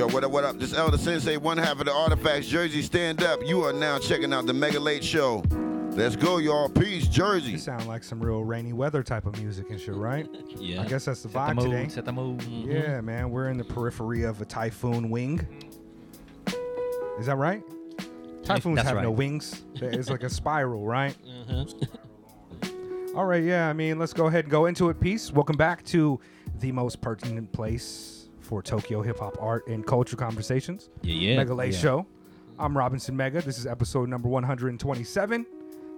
Yo, what up, what up? This El Da Sensei, one half of the Artifacts Jersey Stand Up. You are now checking out the Mega Late Show. Let's go, y'all. Peace, Jersey. You sound like some real rainy weather type of music and shit, right? Yeah. I guess that's the Set vibe the mood. today. Set the mood. Yeah, man, we're in the periphery of a typhoon wing. Is that right? Typhoons That's have no wings. It's like a spiral, right? Mhm. All right, yeah. I mean, let's go ahead and go into it. Peace. Welcome back to the most pertinent place for Tokyo hip hop art and culture conversations. Yeah, yeah. Mega Late yeah. Show. I'm Robinson Mega. This is episode number 127.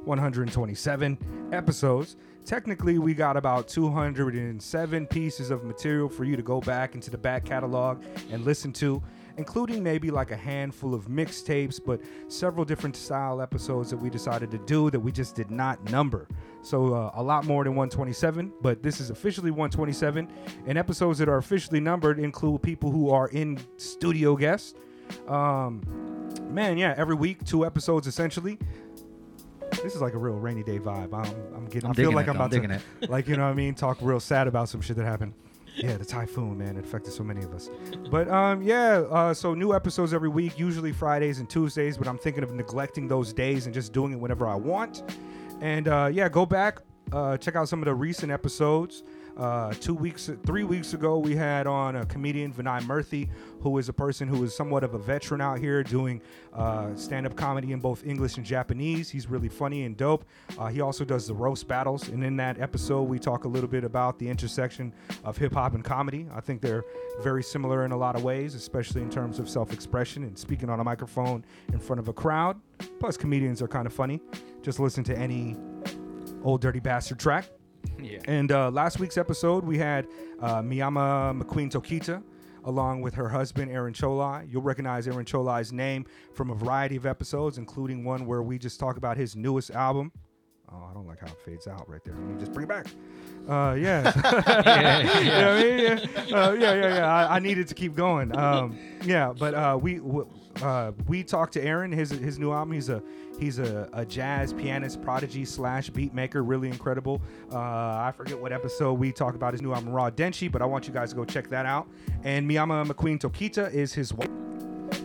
127 episodes. Technically, we got about 207 pieces of material for you to go back into the back catalog and listen to, including maybe like a handful of mixtapes, but several different style episodes that we decided to do that we just did not number. So, uh, a lot more than 127, but this is officially 127. And episodes that are officially numbered include people who are in studio guests. Um, man, yeah, every week, two episodes essentially. This is like a real rainy day vibe. I'm, I'm getting. I'm I feel like it, I'm I'm about digging to, it. like you know what I mean, talk real sad about some shit that happened. Yeah, the typhoon, man, it affected so many of us. But um, yeah, uh, so new episodes every week, usually Fridays and Tuesdays. But I'm thinking of neglecting those days and just doing it whenever I want. And uh, yeah, go back, uh, check out some of the recent episodes. Uh, two weeks, three weeks ago, we had on a comedian Vinay Murthy, who is a person who is somewhat of a veteran out here doing uh, stand-up comedy in both English and Japanese. He's really funny and dope. Uh, he also does the roast battles, and in that episode, we talk a little bit about the intersection of hip hop and comedy. I think they're very similar in a lot of ways, especially in terms of self-expression and speaking on a microphone in front of a crowd. Plus, comedians are kind of funny. Just listen to any old dirty bastard track. And uh, last week's episode, we had uh, Miyama McQueen Tokita along with her husband, Aaron Choulai. You'll recognize Aaron Choulai's name from a variety of episodes, including one where we just talk about his newest album. Oh, I don't like how it fades out right there. Let me just bring it back. Uh, yeah. yeah, You know I mean? Yeah, uh, yeah, yeah. yeah. I, I needed to keep going. Um, yeah, but uh, we w- uh, we talked to Aaron. His his new album. He's a he's a, a jazz pianist, prodigy slash beat maker. Really incredible. Uh, I forget what episode we talked about his new album, Raw Denshi, but I want you guys to go check that out. And Miyama McQueen Tokita is his wife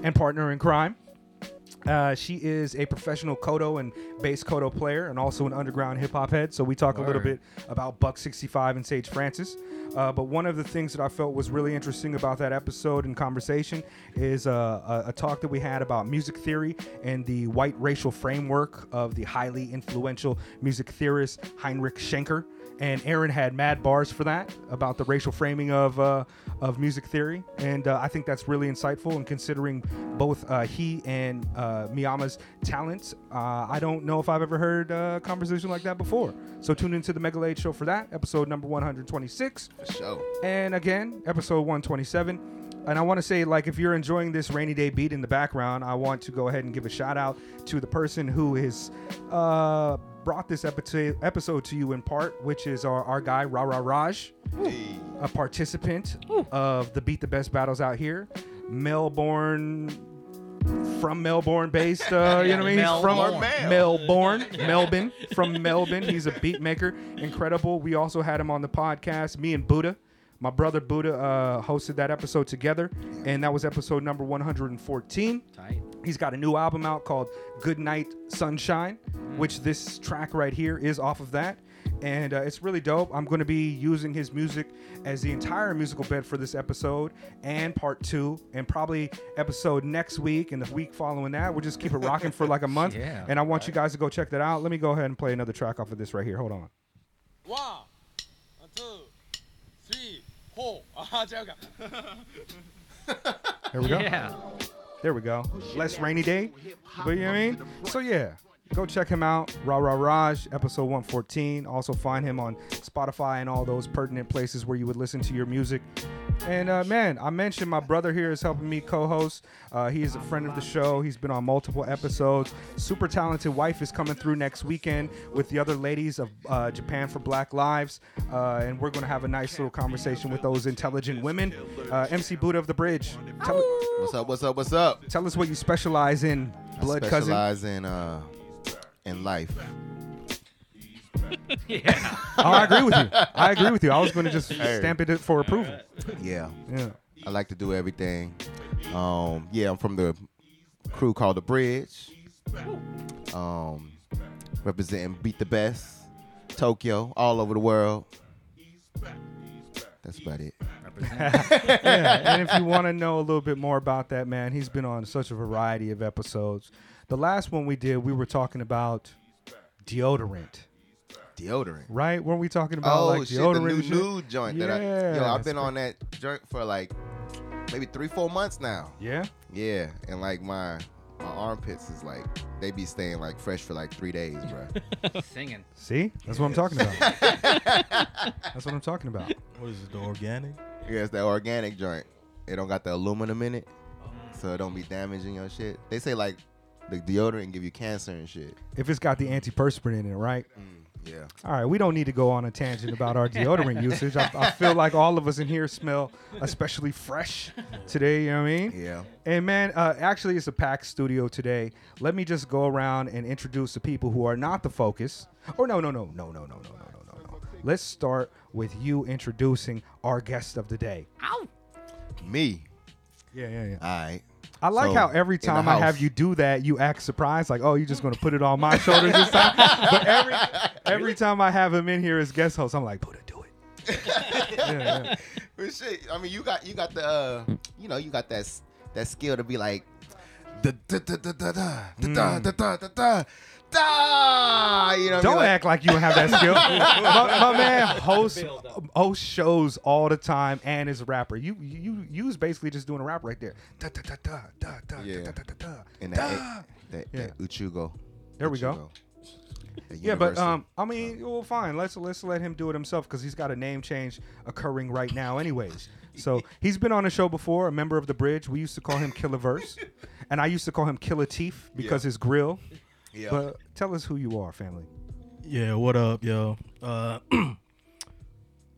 and partner in crime. Uh, she is a professional koto and bass koto player and also an underground hip hop head. So we talk a little bit about Buck 65 and Sage Francis. Uh, but one of the things that I felt was really interesting about that episode and conversation is uh, a, a talk that we had about music theory and the white racial framework of the highly influential music theorist Heinrich Schenker. And Aaron had mad bars for that about the racial framing of uh, of music theory, and uh, I think that's really insightful. And considering both uh, he and uh, Miyama's talents, uh, I don't know if I've ever heard a conversation like that before. So tune into the Mega Late Show for that episode number 126. For sure. And again, episode 127. And I want to say, like, if you're enjoying this rainy day beat in the background, I want to go ahead and give a shout out to the person who is uh, brought this episode episode to you in part, which is our, our guy, Ra Ra Raj, a participant of the Beat the Best battles out here, Melbourne. From Melbourne based, uh, you know what I mean? He's from Melbourne. Mel. Melbourne, Melbourne, from Melbourne. He's a beat maker, incredible. We also had him on the podcast. Me and Boodah, my brother Boodah, uh, hosted that episode together, and that was episode number 114. Tight. He's got a new album out called Goodnight Sunshine, mm. which this track right here is off of that. And uh, it's really dope. I'm going to be using his music as the entire musical bed for this episode and part two, and probably episode next week and the week following that. We'll just keep it rocking for like a month. Yeah, and I want right. you guys to go check that out. Let me go ahead and play another track off of this right here. Hold on. One, two, three, four. Ah, there we go. Yeah. There we go. Less rainy day. But you know what I mean? So yeah. Go check him out. Ra Ra Raj, episode 114. Also find him on Spotify and all those pertinent places where you would listen to your music. And uh, man, I mentioned my brother here is helping me co-host. Uh, he is a friend of the show. He's been on multiple episodes. Super talented wife is coming through next weekend with the other ladies of uh, Japan for Black Lives, uh, and we're gonna have a nice little conversation with those intelligent women. Uh, MC Boodah of the Bridge, tell, What's up? What's up? What's up? tell us what you specialize in, blood I cousin. specialize in uh in life. Yeah. Oh, I agree with you. I agree with you. I was going to just Hey. stamp it for approval. Yeah. Yeah. I like to do everything. Um, yeah, I'm from the crew called the Bridge. Um, representing Beat the Best, Tokyo, all over the world. That's about it. yeah, and if you want to know a little bit more about that man, he's been on such a variety of episodes. The last one we did, we were talking about deodorant, Deodorant. right? Weren't we talking about Oh like shit, the deodorant? new and shit? nude joint that I yo, Yeah, I've been on that joint for like maybe three, four months now. Yeah, Yeah, and like my my armpits is like they be staying like fresh for like three days, bro. Singing. see, that's what I'm talking about. that's what I'm talking about. What is it, the organic? yeah, it's that organic joint. It don't got the aluminum in it, oh. so it don't be damaging your shit. They say like the deodorant give you cancer and shit. If it's got the antiperspirant in it, right? Yeah. All right, we don't need to go on a tangent about our deodorant usage. I, I feel like all of us in here smell especially fresh today. You know what I mean? Yeah. And man, uh, actually, it's a packed studio today. Let me just go around and introduce the people who are not the focus. Or no, no, no, no, no, no, no, no, no, no, no. Let's start with you introducing our guest of the day. Ow. Me. Yeah, yeah, yeah. All right. I like So, how every time I have you do that, you act surprised, like, "Oh, you're just gonna put it on my shoulders this time." but every every time I have him in here as guest host, I'm like, "Boodah, do it." yeah, yeah. But shit, I mean, you got you got the uh, you know you got that that skill to be like da da da da da da da da da da da da da. You know, what I mean? Don't Like- act like you don't have that skill. my, my man hosts hosts shows all the time and is a rapper. You you you was basically just doing a rap right there. Da, da, da, da, da, da, Yeah. da, da, da, da. in that that, Yeah. that Uchugo. There we go. Yeah, but um, I mean, well, fine. Let's let's let him do it himself because he's got a name change occurring right now, anyways. So he's been on a show before, a member of the Bridge. We used to call him Killa Verse, and I used to call him Killer Teeth because his grill. Yeah. But tell us who you are, family. Yeah, what up, yo? Uh,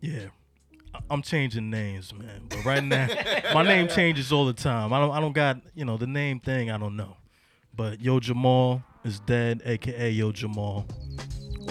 yeah, I- I'm changing names, man. But right now, my name changes all the time. I don't, I don't got, you know, the name thing. I don't know. But Yo Jahmal is dead, aka Yo Jahmal,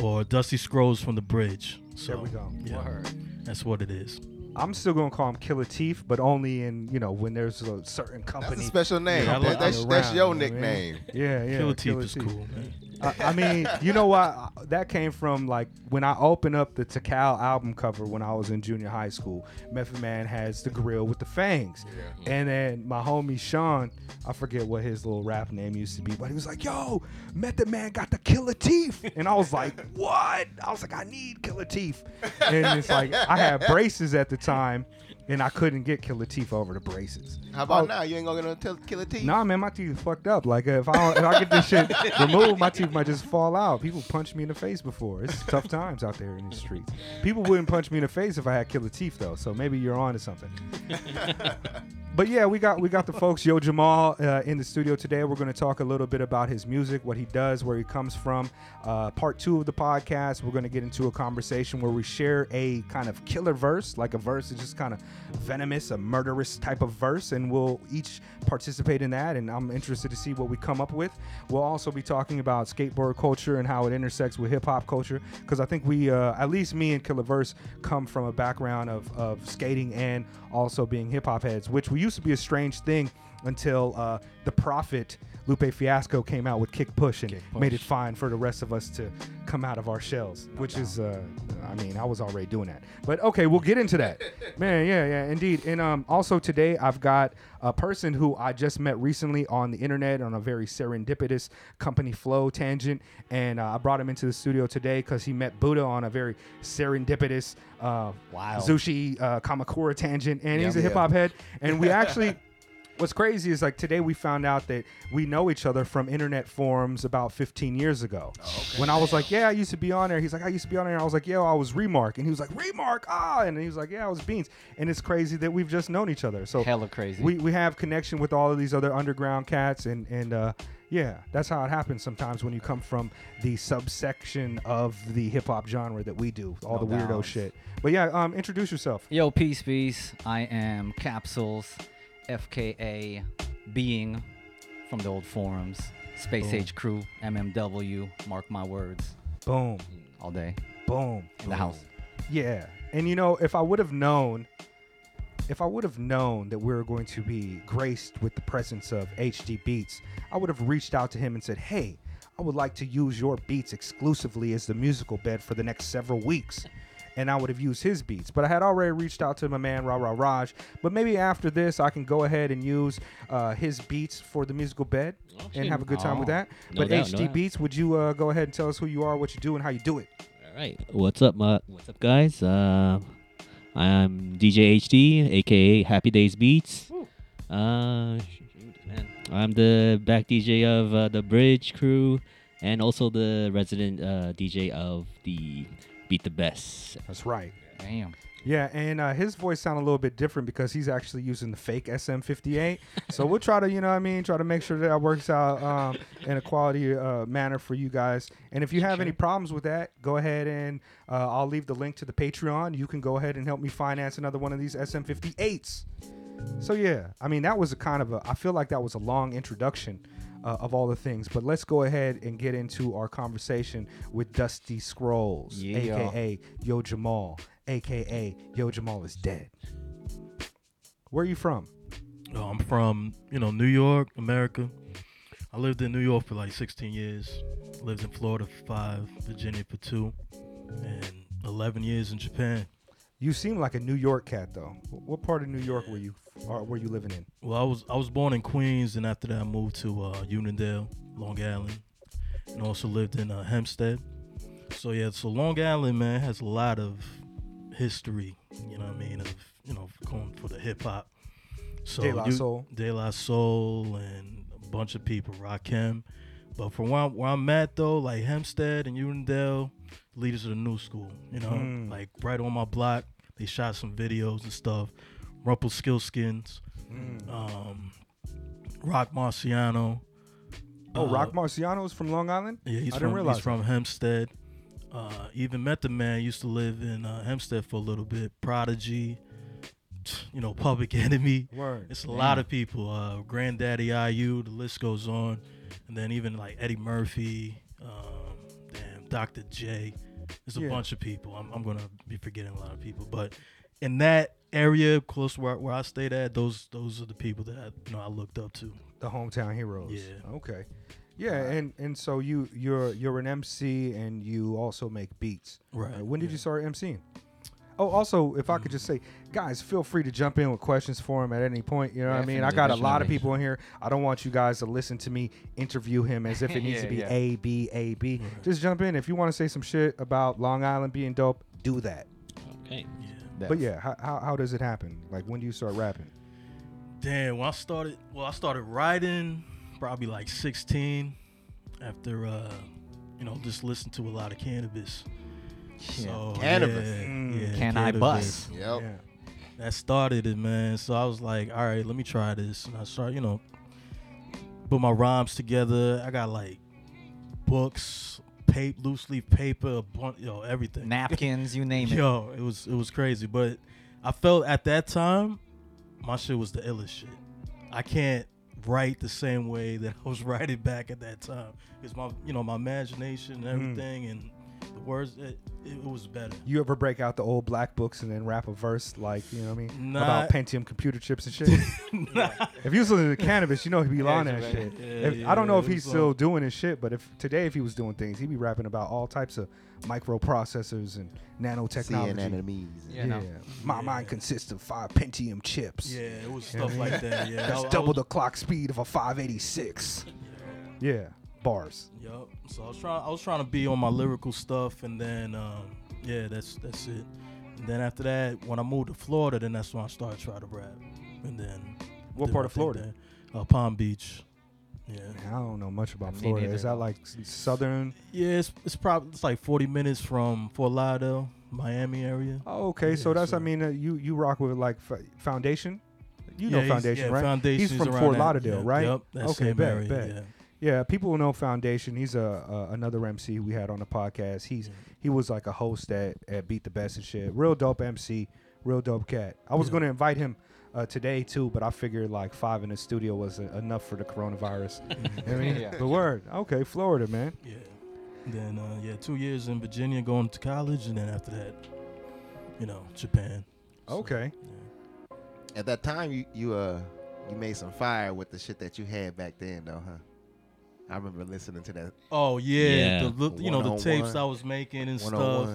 or Dusty Scrolls from the Bridge. So There we go. Yeah, that's what it is. I'm still gonna call him Killer Teeth, but only in you know when there's a certain company. that's a special name. Yeah, That- that's around, that's your you know what I mean? nickname. Yeah, yeah. Killer Teeth is cool, man. I, I mean, you know what? That came from like when I opened up the Tical album cover when I was in junior high school. Method Man has the grill with the fangs, and then my homie Sean, I forget what his little rap name used to be, but he was like, "Yo, Method Man got the killer teeth," and I was like, "What?" I was like, "I need killer teeth," and it's like I had braces at the time. And I couldn't get killer teeth over the braces. How about Oh, now? You ain't gonna get no killer teeth. Nah, man, my teeth fucked up. Like if I if I get this shit removed, my teeth might just fall out. People punched me in the face before. It's tough times out there in the streets. People wouldn't punch me in the face if I had killer teeth though. So maybe you're on to something. but yeah, we got we got the folks Yo Jahmal uh, in the studio today. We're going to talk a little bit about his music, what he does, where he comes from. Uh, part two of the podcast, we're going to get into a conversation where we share a kind of killer verse, like a verse is just kind of venomous, a murderous type of verse, and we'll each participate in that. And I'm interested to see what we come up with. We'll also be talking about skateboard culture and how it intersects with hip hop culture, because I think we, uh, at least me and Killa Verse, come from a background of, of skating and also being hip hop heads, which we used to be a strange thing until uh, the prophet Lupe Fiasco came out with Kick Push and made it fine for the rest of us to come out of our shells, which is, uh, I mean, I was already doing that. But okay, we'll get into that. Man, yeah, yeah, indeed. And um, also today, I've got a person who I just met recently on the internet on a very serendipitous company flow tangent. And uh, I brought him into the studio today because he met Boodah on a very serendipitous uh, Wow. Zushi uh, Kamakura tangent. And he's a hip hop head. And we actually. What's crazy is like today we found out that we know each other from internet forums about 15 years ago. When I was like, "Yeah, I used to be on there," he's like, "I used to be on there." I was like, "Yo, I was Remark," and he was like, "Remark, ah," and he was like, "Yeah, I was Beans." And it's crazy that we've just known each other. So Hella crazy. we we have connection with all of these other underground cats, and and uh, yeah, that's how it happens sometimes when you come from the subsection of the hip hop genre that we do, all No the weirdo doubt. shit. But yeah, um, introduce yourself. Yo, peace, peace. I am Capsules, FKA Being from the old forums. Space Boom. Age Crew, MMW. Mark my words. Boom, All day boom. in the house. Yeah. And you know, if I would have known if I would have known that we were going to be graced with the presence of HD Beatz, I would have reached out to him and said, "Hey, I would like to use your beats exclusively as the musical bed for the next several weeks." And I would have used his beats, but I had already reached out to my man Ra Ra Raj. But maybe after this, I can go ahead and use uh, his beats for the musical bed and have a good time with Oh, that. no but doubt, no HD doubt. Beats, would you uh, go ahead and tell us who you are, what you do, and how you do it? All right. What's up, uh, what's up, guys? Uh, I'm DJ HD, aka Happy Dayz Beats. Uh. I'm the back DJ of uh, the Bridge crew, and also the resident uh, DJ of the Beat the Best. That's right. Damn. Yeah, and uh, his voice sound a little bit different because he's actually using the fake SM58. so we'll try to, you know what I mean, try to make sure that, that works out um, in a quality uh, manner for you guys. And if you have any problems with that, go ahead and uh, I'll leave the link to the Patreon. You can go ahead and help me finance another one of these SM58s. So yeah, I mean that was a kind of a. I feel like that was a long introduction uh, of all the things, but let's go ahead and get into our conversation with Dusty Scrolls, Yeah. aka Yo Jahmal, aka Yo Jahmal is dead. Where are you from? Oh, I'm from, you know, New York, America. I lived in New York for like 16 years. Lived in Florida for five, Virginia for two, and 11 years in Japan. You seem like a New York cat though. What part of New York were you or were you living in? Well, I was I was born in Queens, and after that I moved to uh, Long Island, and also lived in uh, Hempstead. So yeah, so Long Island, man, has a lot of history. You know what I mean? Of you know, going for the hip hop. So De La you- Soul. De La Soul, and a bunch of people, Rakim. But from where I'm, where I'm at though, like Hempstead and Uniondale, leaders of the new school. You know, Mm. like right on my block, they shot some videos and stuff. Rumpelstiltskins, Mm. um, Rock Marciano. Oh, uh, Rock Marciano is from Long Island. Yeah, he's I from he's from Hempstead. Uh, even met the man used to live in uh, Hempstead for a little bit. Prodigy, you know, Public Enemy. Word. It's a lot of people. Uh, Granddaddy IU. The list goes on, and then even like Eddie Murphy. Um, damn, Dr. J. There's a Yeah. bunch of people. I'm, I'm gonna be forgetting a lot of people, but in that area close where, where I stayed at, those those are the people that I, you know I looked up to. the hometown heroes. Yeah. Okay. Yeah, and and so you you're you're an MC and you also make beats. Right, Uh, when did yeah. you start MCing? Oh, also, if I could just say, guys, feel free to jump in with questions for him at any point. You know what I mean? I got a lot of people in here. I don't want you guys to listen to me interview him as if it needs to be yeah. A B A B. Just jump in if you want to say some shit about Long Island being dope. Do that. Okay. Yeah. But yeah, how, how how does it happen? Like when do you start rapping? Damn, when I started, well, I started writing probably like 16 after, uh, you know, just listening to a lot of Canibus. So, Canibus. yeah, Mm. yeah, Can I Canibus. bust? Yep. Yeah. That started it, man. So I was like, all right, let me try this. And I started, you know, put my rhymes together. I got like books, paper, loose leaf paper, a bunch, you know, everything. Napkins, you name it. Yo, it was it was crazy, but I felt at that time my shit was the illest shit. I can't write the same way that I was writing back at that time because my you know my imagination and everything and the words it, it, was better. You ever break out the old black books and then rap a verse like you know what I mean Nah. about Pentium computer chips and shit? If he was listening to Canibus, you know he'd be on that right. shit. Yeah, If- I don't know yeah, if he's still on- doing his shit, but if today if he was doing things, he'd be rapping about all types of microprocessors and nanotechnology. Seeing enemies. Yeah, Yeah, no. my Yeah. mind consists of five Pentium chips. Yeah, it was stuff like that. Yeah, That's I- I double was- the clock speed of a 586. Yeah, bars. Yep. So I was trying. I was trying to be on my lyrical stuff, and then um, yeah, that's that's it. And then after that, when I moved to Florida, then that's when I started trying to rap. And then What did part my of Florida? there. Uh, Palm Beach. Yeah. I don't know much about Me Florida. neither. Is that like southern? Yeah, it's it's probably it's like 40 minutes from Fort Lauderdale, Miami area. Oh, okay. so Yeah, that's I mean uh, you you rock with like f- Foundation. You know Yeah, he's- Foundation, yeah, right? Foundation He's from around Fort that- Lauderdale, yeah, right? Yep. That Okay, same bet, area. bet. Yeah. Yeah, people know Foundation. He's a, a another MC we had on the podcast. He's he was like a host at, at Beat the Best and shit. Real dope MC, real dope cat. I was Yeah. going to invite him uh, today too, but I figured like five in the studio was uh, enough for the coronavirus. You know what I mean, Yeah. the word. Okay, Florida, man. Yeah. Then uh, yeah, two years in Virginia going to college, and then after that, you know, Japan. So, Okay. yeah. At that time, you you uh you made some fire with the shit that you had back then, though, huh? I remember listening to that Oh yeah, Yeah. The, li- you know the tapes I was making and stuff.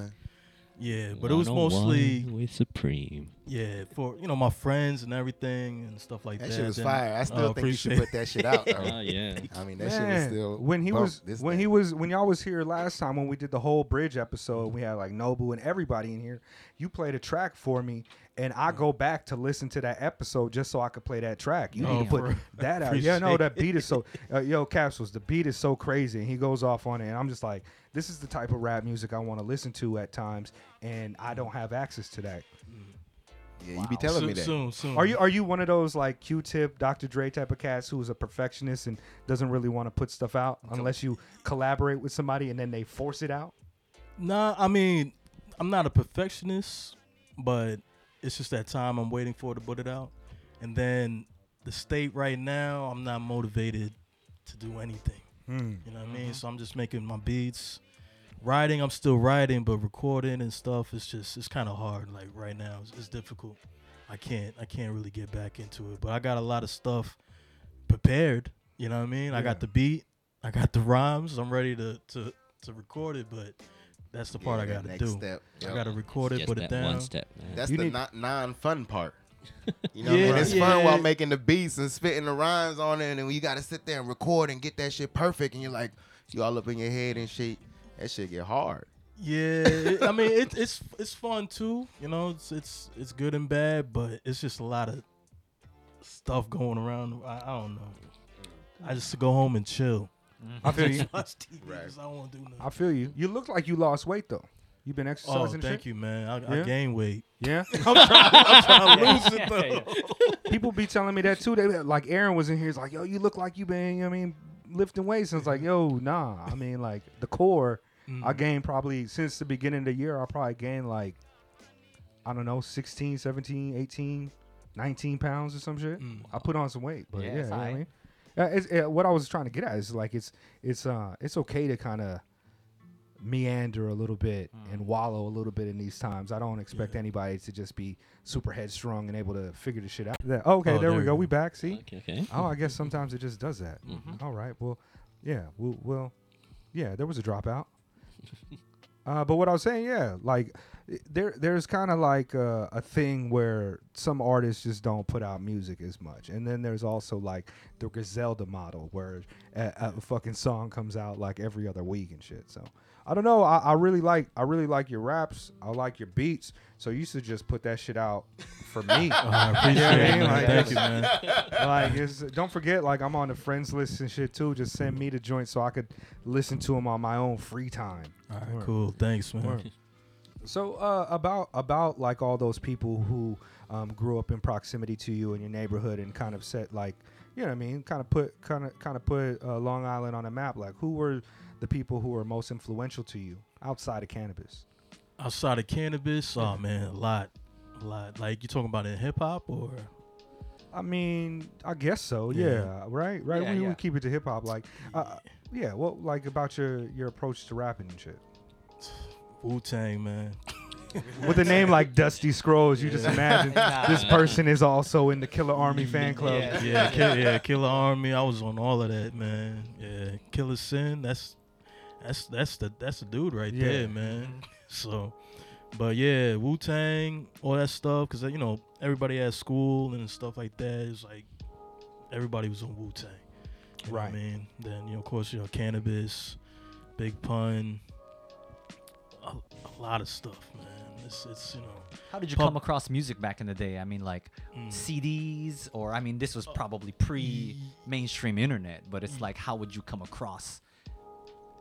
Yeah, but it was mostly with Supreme. yeah for you know my friends and everything and stuff like that. That shit was Then- fire. I still Oh, think you should appreciate put that shit out. Though. Oh yeah. I mean, that shit was still when he was this when day. he was when y'all was here last time when we did the whole bridge episode we had like Nobu and everybody in here you played a track for me and I go back to listen to that episode just so I could play that track you Oh, need to put that out yeah no that beat is so uh, yo capsules the beat is so crazy and he goes off on it and I'm just like this is the type of rap music I want to listen to at times and I don't have access to that yeah, you be telling soon, me that. soon, soon. are you are you one of those like Q-Tip, Dr. Dre type of cats who is a perfectionist and doesn't really want to put stuff out unless you collaborate with somebody and then they force it out? Nah, I mean, I'm not a perfectionist, but it's just that time I'm waiting for to put it out. And then the state right now, I'm not motivated to do anything. Hmm. You know what I mm-hmm. mean? So I'm just making my beats. Writing, I'm still writing, but recording and stuff, it's just it's kind of hard. Like right now, it's, it's difficult. I can't I can't really get back into it. But I got a lot of stuff prepared. You know what I mean? I got the beat, I got the rhymes. I'm ready to to to record it, but that's the part Yeah, I got to do. Step. I got to record it, Just put it that down. one step, man. That's You the need- non non-fun part. You know, Yeah, and it's yeah. fun while making the beats and spitting the rhymes on it, and then you got to sit there and record and get that shit perfect, and you're like, you all up in your head and shit. That shit get hard. Yeah, it- I mean it, it's it's fun too. You know, it's it's it's good and bad, but it's just a lot of stuff going around. I, I don't know. I just go home and chill. I feel you. Watch TV. Right. 'cause I don't want to do nothing. I feel you. You look like you lost weight though. You've been Oh, exercising. thank shit? you, man. I, Yeah? I gained weight. Yeah. I'm trying to lose it though. People be telling me that too. They like Aaron was in here. He's like, yo, you look like you been. You know what I mean, lifting weights. And it's like, yo, nah. I mean, like the core. Mm. I gained probably since the beginning of the year. I probably gained like, I don't know, 16, 17, 18, 19 pounds or some shit. Mm. I put on some weight, but Yeah, yeah, it's you know what I aight. mean. Uh, it's, uh, what I was trying to get at is like it's it's uh it's okay to kind of meander a little bit Mm. and wallow a little bit in these times. I don't expect anybody to just be super headstrong and able to figure the shit out. There- okay, Oh, there, there we go. go. We back. See. Okay, okay. Oh, I guess sometimes it just does that. Mm-hmm. All right. Well, yeah. Well, well, yeah. There was a dropout. uh, but what I was saying, yeah, like i- there, there's kind of like uh, a thing where some artists just don't put out music as much, and then there's also like the Griselda model where a, a fucking song comes out like every other week and shit. So I don't know. I, I really like, I really like your raps. I like your beats. So you should just put that shit out for me. Oh, I appreciate Yeah, it, man, man. like- Thank you, man. like it's, don't forget like i'm on the friends list and shit too just send me the joint so i could listen to them on my own free time All right, Word. cool. Thanks, man. Word. So uh, about about like all those people who um, grew up in proximity to you in your neighborhood and kind of set like you know what i mean kind of put kind of kind of put uh, long island on a map like who were the people who were most influential to you outside of Canibus Outside of Canibus, oh man, a lot, a lot. Like you talking about in hip hop or? I mean, I guess so. Yeah, Yeah. right, right. Yeah, we yeah. would keep it to hip hop. Like, uh, yeah. What like about your your approach to rapping and shit? Wu Tang, man. With a name like Dusty Scrolls, you just imagine this person is also in the Killarmy fan club. Yeah. Yeah, kill, yeah, Killarmy. I was on all of that, man. Yeah, Killa Sin. That's that's that's the that's the dude right Yeah. there, man. Mm-hmm. So, but yeah, Wu Tang, all that stuff, because you know everybody at school and stuff like that is like everybody was on Wu Tang. Right. I mean, then you know, of course, you know, Canibus, Big Pun, a, a lot of stuff, man. It's it's you know. How did you Pub- come across music back in the day? I mean, like mm. CDs, or I mean, this was probably pre-mainstream internet, but it's like, how would you come across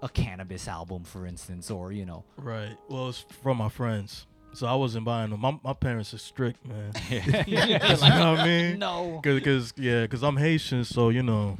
a Canibus album, for instance, or you know? Right. Well, it's from my friends. So I wasn't buying them. My, my parents are strict, man. You know what I mean? no. Cause, cause, yeah, cause I'm Haitian, so you know,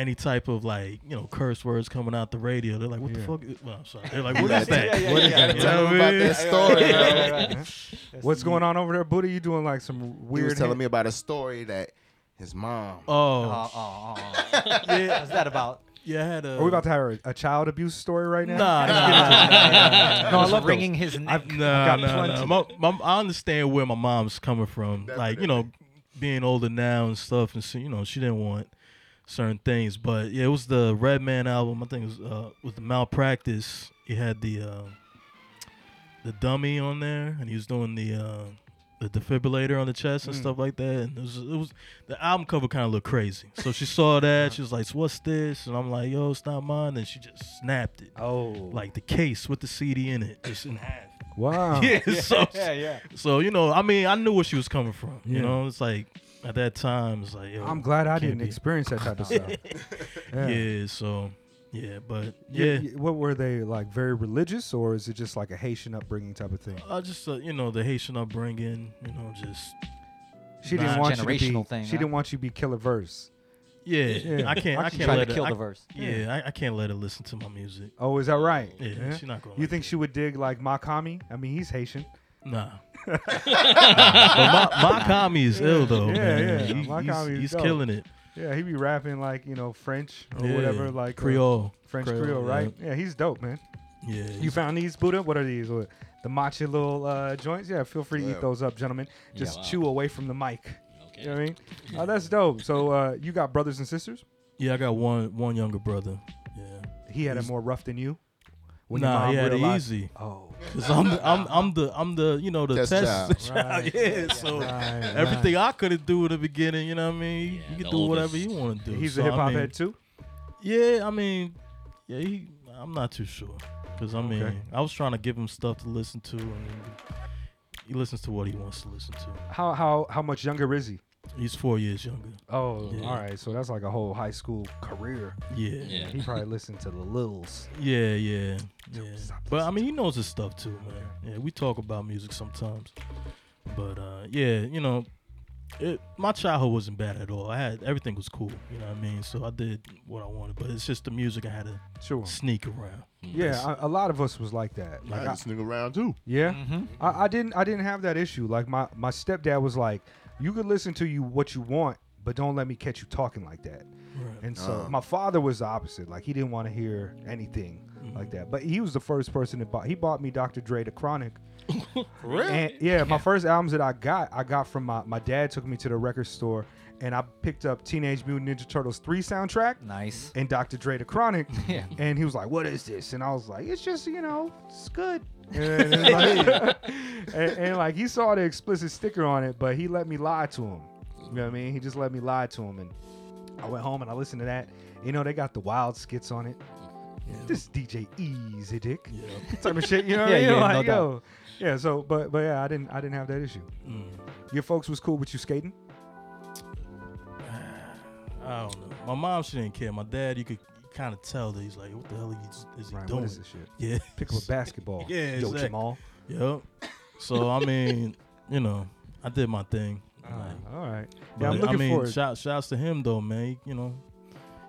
any type of like, you know, curse words coming out the radio, they're like, "What the fuck?" Is, well, I'm sorry. They're like, "What is that?" Yeah, yeah, What is yeah, that? yeah. Tell You me about that story. Right, right, right. What's going on over there, Boodah? You doing like some weird? He weird? was telling hit- me about a story that his mom. Oh, Oh, oh, oh, oh. oh, oh, oh. yeah. What's that about? Yeah, I had a. Are we about to have a, a child abuse story right now? Nah, nah, nah, nah, No, I love wringing his neck. I've, No, I've got no, plenty. no. My, my, I understand where my mom's coming from. Like, you know, being older now and stuff, and so, you know, she didn't want certain things. But yeah, it was the Redman album. I think it was uh, with the Malpractice. He had the uh, the dummy on there, and he was doing the uh, the defibrillator on the chest and Mm. stuff like that. And it was, it was the album cover kind of looked crazy. So she saw that, she was like, "What's this?" And I'm like, "Yo, it's not mine." And she just snapped it, Oh, like the case with the CD in it, just in half. wow. Yeah, so yeah, yeah. so you know, I mean, I knew where she was coming from. Yeah. You know, it's like at that time, it's like, yo, I'm glad I didn't be- experience that type of stuff. Yeah. Yeah. so yeah, but Y- yeah, y- What were they like? Very religious, or is it just like a Haitian upbringing type of thing? I just uh, you know the Haitian upbringing, you know, just She didn't Nah. want you to be. Generational thing, she huh? didn't want you to be Killa Verse. yeah, Yeah. I can't, I I can't Trying let to her, kill I- the verse. yeah, I, I can't let her listen to my music. Oh, is that right? Yeah, she's not going. You think she would dig like Mach Hommy? I mean, he's Haitian. Nah. but my, Mach Hommy is ill though. Yeah, man. yeah, He- my he's, Kami is he's dope. killing it. Yeah, he be rapping like you know French or Yeah, whatever, like uh, Creole, French Creole, Creole, right? Yeah, he's dope, man. Yeah, You found these, Boodah? What are these? What, the matcha little uh, joints? Yeah, feel free to Yeah. eat those up, gentlemen. Just wow. chew away from the mic. Okay. You know what I mean? Oh, that's dope. So uh, you got brothers and sisters? yeah, I got one one younger brother. Yeah. He had it more rough than you. When your nah, mom he had it realized- easy. Oh, Cause I'm the, I'm I'm the I'm the you know the Test test, child. Right. yeah. So right, everything I couldn't do in the beginning, you know what I mean. Yeah, you can do whatever you want to do. He's So, a hip hop I mean, head too. Yeah, I mean, yeah. He, I'm not too sure. Cause I mean, Okay. I was trying to give him stuff to listen to, and he listens to what he wants to listen to. How how how much younger is he? He's four years younger. Oh, Yeah. all right. So that's like a whole high school career. Yeah, Yeah. He probably listened to the Lils. yeah, yeah, yeah. Stop But I mean, he knows his stuff too, man. Yeah, we talk about music sometimes. But uh, yeah, you know, it, my childhood wasn't bad at all. I had everything was cool. You know what I mean? So I did what I wanted. But it's just the music I had to Sure. sneak around. Yeah, a, a lot of us was like that. Like I Like, had I, this nigga around too. yeah, Mm-hmm. I, I didn't. I didn't have that issue. Like my my stepdad was like, you could listen to you what you want, but don't let me catch you talking like that. Right. And so Uh. my father was the opposite. Like he didn't want to hear anything like that. But he was the first person that bought. He bought me Dr. Dre the Chronic. And yeah, my first albums that I got, I got from my my dad. Took me to the record store, and I picked up Teenage Mutant Ninja Turtles three soundtrack Nice. and Dr. Dre the Chronic. Yeah. And he was like, "What is this?" And I was like, "It's just you know, it's good." And, and like, and- and, like he saw the explicit sticker on it, but he let me lie to him. You know what I mean? He just let me lie to him, and I went home and I listened to that. You know, they got the wild skits on it. This DJ Easy Dick Yeah. type of shit. You know what Yeah, I mean? yeah, no like, doubt. yo, yeah. So, but but yeah, I didn't I didn't have that issue. Mm. Your folks was cool with you skating. I don't know. My mom, she didn't care. My dad, you could kind of tell that he's like, what the hell is, is he Right, doing? what is this shit? Yeah. Pick up a basketball. Yeah, Yo, exactly. Jahmal. Yep. So I mean, you know, I did my thing. Like, all right. Yeah, I'm looking I mean, forward. shout, shouts to him though, man. He- you know,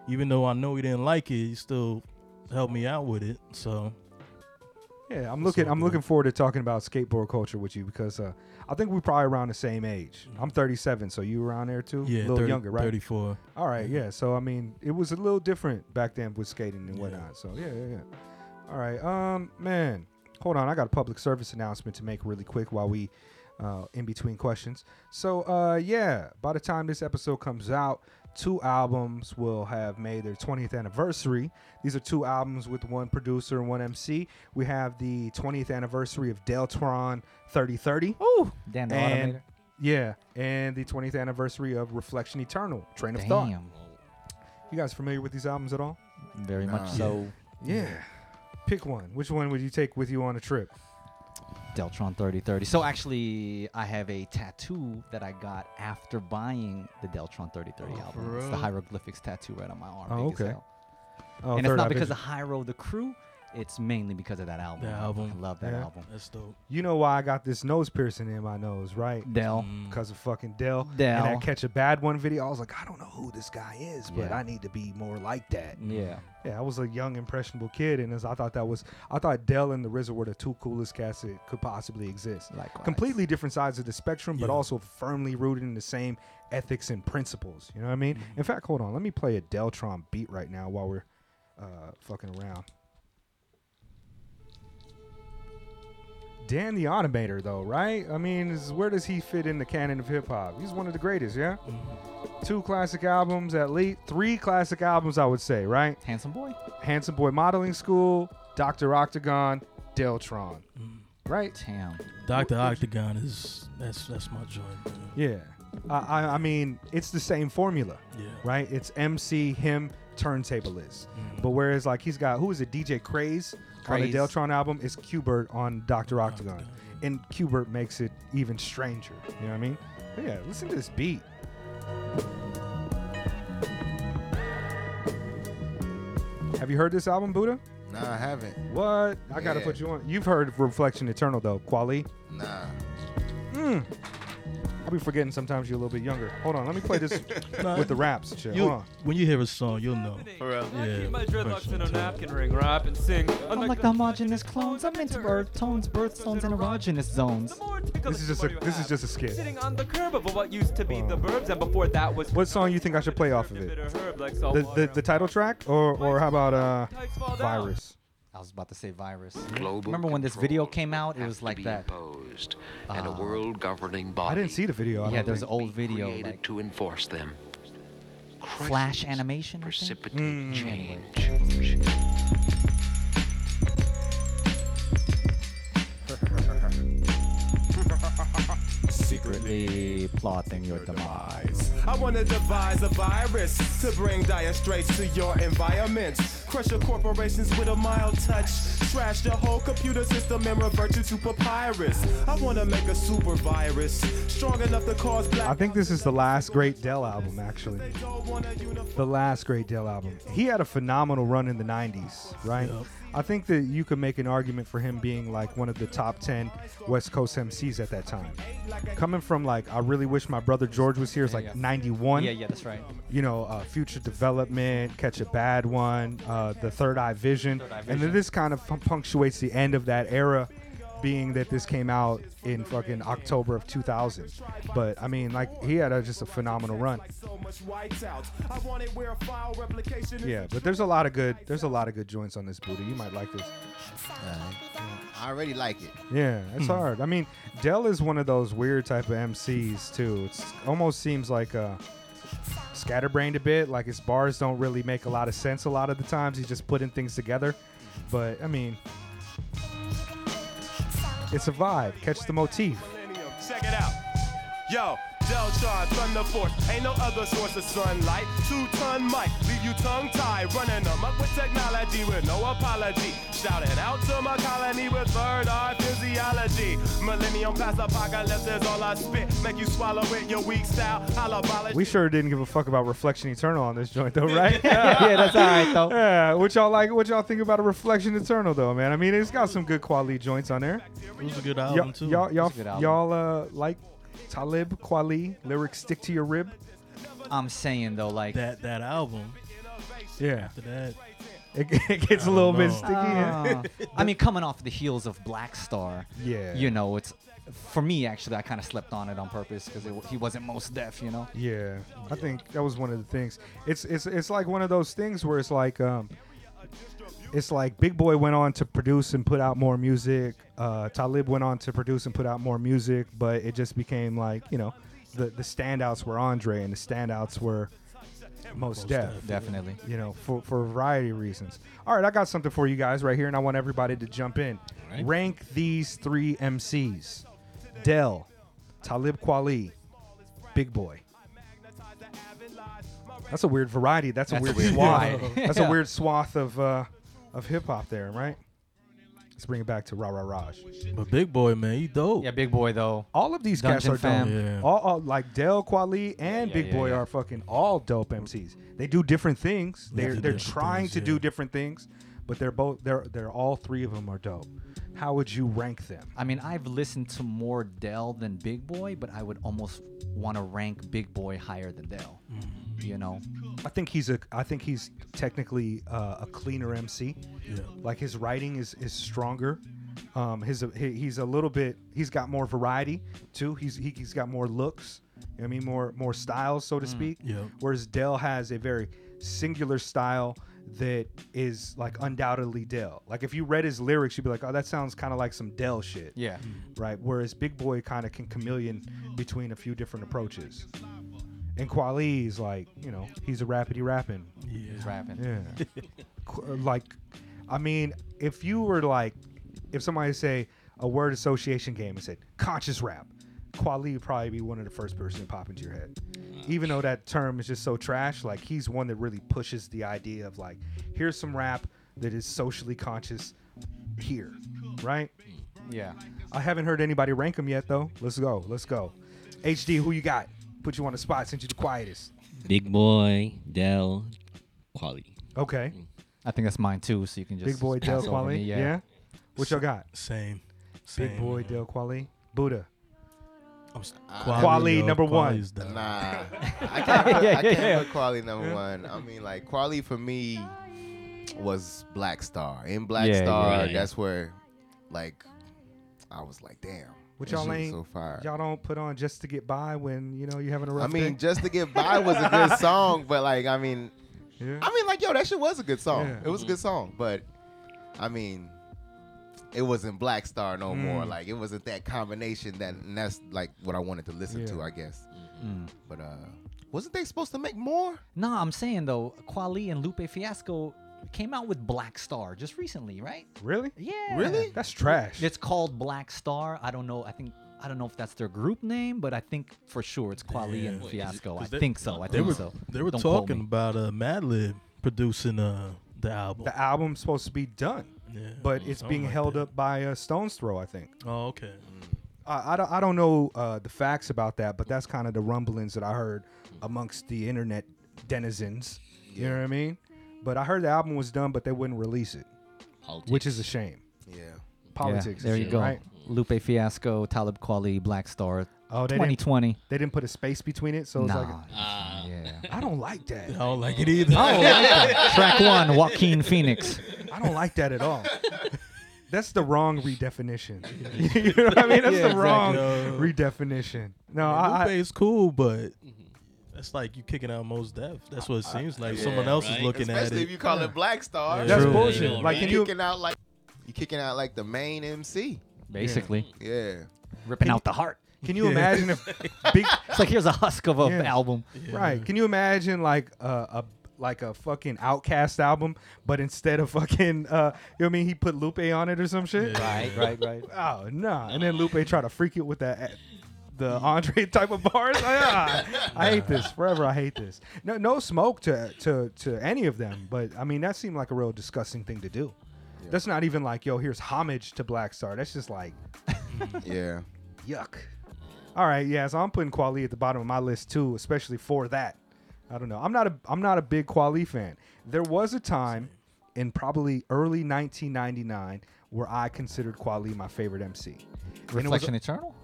even though I know he didn't like it, he still helped me out with it. So Yeah, I'm looking. all I'm looking forward to talking about skateboard culture with you because uh, I think we're probably around the same age. I'm 37, so you were around there too? Yeah, a little 30 younger, right? 34. All right, yeah. So I mean, it was a little different back then with skating and Yeah. whatnot. So yeah, yeah, yeah. All right, um, man, hold on. I got a public service announcement to make really quick while we uh, in between questions. So uh, yeah, by the time this episode comes out, two albums will have made their 20th anniversary. These are two albums with one producer and one MC. We have the 20th anniversary of Deltron 3030. Ooh. Dan the And Automator. yeah, and the 20th anniversary of Reflection Eternal, Train of Thought. You guys familiar with these albums at all? Very much Nah. so. Yeah. Pick one. Which one would you take with you on a trip? Deltron 3030. So actually, I have a tattoo that I got after buying the Deltron 3030 Oh, album. It's the hieroglyphics tattoo right on my arm. Oh, okay. Oh, and it's not because of Hiero the Crew. It's mainly because of that album. That album. I love that Yeah. album. That's dope. You know why I got this nose piercing in my nose, right? Del. Mm. Because of fucking Del. Del. And that Catch a Bad One video. I was like, I don't know who this guy is, but Yeah. I need to be more like that. Yeah. Yeah, I was a young, impressionable kid, and as I thought that was, I thought Del and the RZA were the two coolest cats that could possibly exist. Likewise. Completely different sides of the spectrum, but also firmly rooted in the same ethics and principles. You know what I mean? Mm-hmm. In fact, hold on, let me play a Deltron beat right now while we're uh, fucking around. Dan the Automator, though, right? I mean, is, where does he fit in the canon of hip hop? He's one of the greatest, yeah. Mm-hmm. Two classic albums, at least three classic albums, I would say, right? Handsome boy. Handsome Boy Modeling School, Doctor Octagon, Deltron, mm. right? Damn. Doctor Octagon is that's that's my joint. Man. Yeah. I, I, I mean, it's the same formula, Yeah. right? It's MC, him, turntablist. Mm-hmm. But whereas, like, he's got, who is it, DJ Craze, on the Deltron album, is Qbert on Dr. Octagon. And Qbert makes it even stranger. You know what I mean? But yeah, listen to this beat. Have you heard this album, Boodah? Nah, I haven't. What? I gotta put you on. You've heard Reflection Eternal though, Kweli. Nah. Mm. I'll be forgetting sometimes you're a little bit younger. Hold on, let me play this Nah, with the raps and shit. You, Hold on. when you hear a song, you'll know. For real. Yeah, I keep my dreadlocks in a Reflection napkin ring, rap and sing. I'm like the homogenous clones. I'm into earth tones, birth zones, and erogenous zones. This is just a this is just a skit. Sitting on the curb of what used to be Hold the verbs, and before that was. What song you think I should play off of it? Herb like The the, the title track or or how about uh Tykes down. Virus? I was about to say virus. Global Remember when this video came out? It was like that. Imposed, and a Uh, world governing body I didn't see the video. I Yeah, there's an old video, created like to enforce them. flash Crises animation. I think. Precipitate Mm. change. Secretly plotting your demise. I want to devise a virus to bring dire straits to your environment. Crush your corporations with a mild touch. Trash your whole computer system and revert you to papyrus. I want to make a super virus strong enough to cause black. I think this is the last great Del album actually. They don't want a uniform. The last great Del album. He had a phenomenal run in the 90s, right? Yep. I think that you could make an argument for him being like one of the top 10 West Coast MCs at that time. Coming from like, I really wish my brother George was here, it's like yeah. 91. Yeah, yeah, that's right. you know, uh, Future Development, Catch a Bad One, uh, The Third Eye Vision. Third Eye And then this kind of punctuates the end of that era, being that this came out in fucking October of 2000. But I mean, like, he had a, just a phenomenal run. So much whiteout. I want it where file replication is Yeah, but there's a lot of good, there's a lot of good joints on this booty. You might like this. I already like it. Yeah, Hmm. it's hard. I mean, Del is one of those weird type of MCs too. It's almost seems like uh, scatterbrained a bit. Like his bars don't really make a lot of sense a lot of the times. He's just putting things together. But I mean, it's a vibe. Catch the motif. Check it out. Yo, Deltron, Thunder Force. Ain't no other source of sunlight. Two ton mic, leave you tongue tied. Running them up with technology with no apology. Shouting out to my colony with third eye physiology. Millennium past apocalypse is all I spit. Make you swallow it, your weak style. Holobology. We sure didn't give a fuck about Reflection Eternal on this joint though, right? yeah, that's all right though. Yeah, what y'all like? What y'all think about a Reflection Eternal though, man? I mean, it's got some good quality joints on there. It was a good Y'all, album too. y'all, y'all, It's a good album. y'all uh, like Talib Kweli lyrics stick to your rib? I'm saying though, like that that album. Yeah, After that, it, it gets a I little don't bit sticky. uh, I mean, coming off the heels of Black Star, Yeah. you know, it's for me actually. I kind of slept on it on purpose because he wasn't Mos Def, you know. Yeah, I think that was one of the things. It's it's it's like one of those things where it's like um, it's like Big Boi went on to produce and put out more music. Uh, Talib went on to produce and put out more music, but it just became like you know, the the standouts were Andre and the standouts were Mos Def. Definitely. You know, for for a variety of reasons. All right, I got something for you guys right here, and I want everybody to jump in. right. Rank these three MCs: Del, Talib Kweli, Big Boi. That's a weird variety. That's a That's weird, weird swath. variety. That's Yeah. a weird swath of uh, of hip hop there, right? Let's bring it back to Ra Ra Raj. but Big Boi man, he dope. Yeah, Big Boi though. All of these cats Dungeon are Fam. dope. Yeah. All, all like Del Kweli and Yeah, Big yeah, Boy yeah. are fucking all dope MCs. They do different things. They They're they're trying things, to do different things, but they're both they're they're all three of them are dope. How would you rank them? I mean, I've listened to more Del than Big Boi, but I would almost want to rank Big Boi higher than Del. Mm. You know, I think he's a I think he's technically uh, a cleaner MC. Yeah. Like his writing is is stronger. Um, his he, he's a little bit he's got more variety too. He's he, he's got more looks. know what I mean, more more styles, so to speak. Yep. Whereas Del has a very singular style that is like undoubtedly Del. Like if you read his lyrics, you'd be like, oh, that sounds kind of like some Del shit. Yeah. Right. Whereas Big Boi kind of can chameleon between a few different approaches. And Kweli's like, you know, he's a rapidy rapping. He's rapping. Yeah. Qu- uh, like, I mean, if you were like, if somebody say a word association game and said conscious rap, Kweli would probably be one of the first person to pop into your head. Mm. Even though that term is just so trash, like he's one that really pushes the idea of like, here's some rap that is socially conscious here, right? Yeah. I haven't heard anybody rank him yet though. Let's go. Let's go. HD, who you got? Put you on the spot since you're the quietest. Big Boi, Del, Kweli. Okay. Mm. I think that's mine too. So you can just Big Boi pass Del over Kweli. me, Yeah. What y'all got? Same. Big Boi Del Kweli. Boodah. I'm s- ah. Kweli yo, number one. Kweli's the- Nah, I can't put, Yeah, I yeah, can't yeah. put Kweli number Yeah. one. I mean, like Kweli for me was Black Star. In Black Yeah, Star, yeah, yeah. that's where, like, I was like, damn. What that y'all ain't? so fire. Y'all don't put on just to get by when you know you're having a rough I mean, day? just to get by was a good song, but like, I mean, Yeah. I mean, like, yo, that shit was a good song. Yeah. It was a good song, but I mean, it wasn't Black Star no more. Mm. Like, it wasn't that combination that, and that's like what I wanted to listen to, I guess. Mm. But uh, wasn't they supposed to make more? No, I'm saying though, Kweli and Lupe Fiasco came out with Black Star just recently, right? really? Yeah. Really? That's trash. It's called Black Star. I don't know. I think I don't know if that's their group name, but I think for sure it's Kweli and Yeah. Fiasco. I they- think so. I think were so. they were Don't talking about uh, Madlib producing uh the album. the album's supposed to be done, yeah, but it's being like held that. up by a Stone's Throw, I think. Oh, okay. I, I, don't, I don't know uh, the facts about that, but that's kind of the rumblings that I heard amongst the internet denizens. You know what I mean? But I heard the album was done, but they wouldn't release it, which is a shame. Yeah. Politics. Yeah, there you shit, go. Right? Lupe Fiasco, Talib Kweli, Black Star, Oh, they didn't, 2020. they didn't put a space between it, so it's nah, like Ah. yeah. I don't like that. I don't like it either. I don't like that. Track one, Joaquin Phoenix. I don't like that at all. That's the wrong redefinition. you know what I mean? That's Yeah, the wrong exactly. redefinition. No, Lupe I, I, is cool, but that's like you kicking out Mos Def. That's what it seems like. Yeah, Someone else right. is looking at it. Especially it. if you call it Black Star. Yeah. that's True. bullshit. You know, like, you you? kicking out like you kicking out like the main MC. Basically, Yeah. ripping Can out the heart. Can you Yeah. imagine if big? It's like here's a husk of an Yeah. album. Yeah. Right? Can you imagine like a, a like a fucking OutKast album, but instead of fucking, uh, you know what I mean? He put Lupe on it or some shit. Yeah. Right, right, right. Oh no! And then Lupe try to freak it with that the Andre type of bars. Ah, I hate this forever. I hate this. No, no smoke to to to any of them. But I mean, that seemed like a real disgusting thing to do. That's not even like, yo, here's homage to Black Star. That's just like Yeah. yuck. All right, yeah. So I'm putting Kweli at the bottom of my list too, especially for that. I don't know. I'm not a I'm not a big Kweli fan. There was a time in probably early 1999 where I considered Kweli my favorite MC. And it was- Reflection Eternal.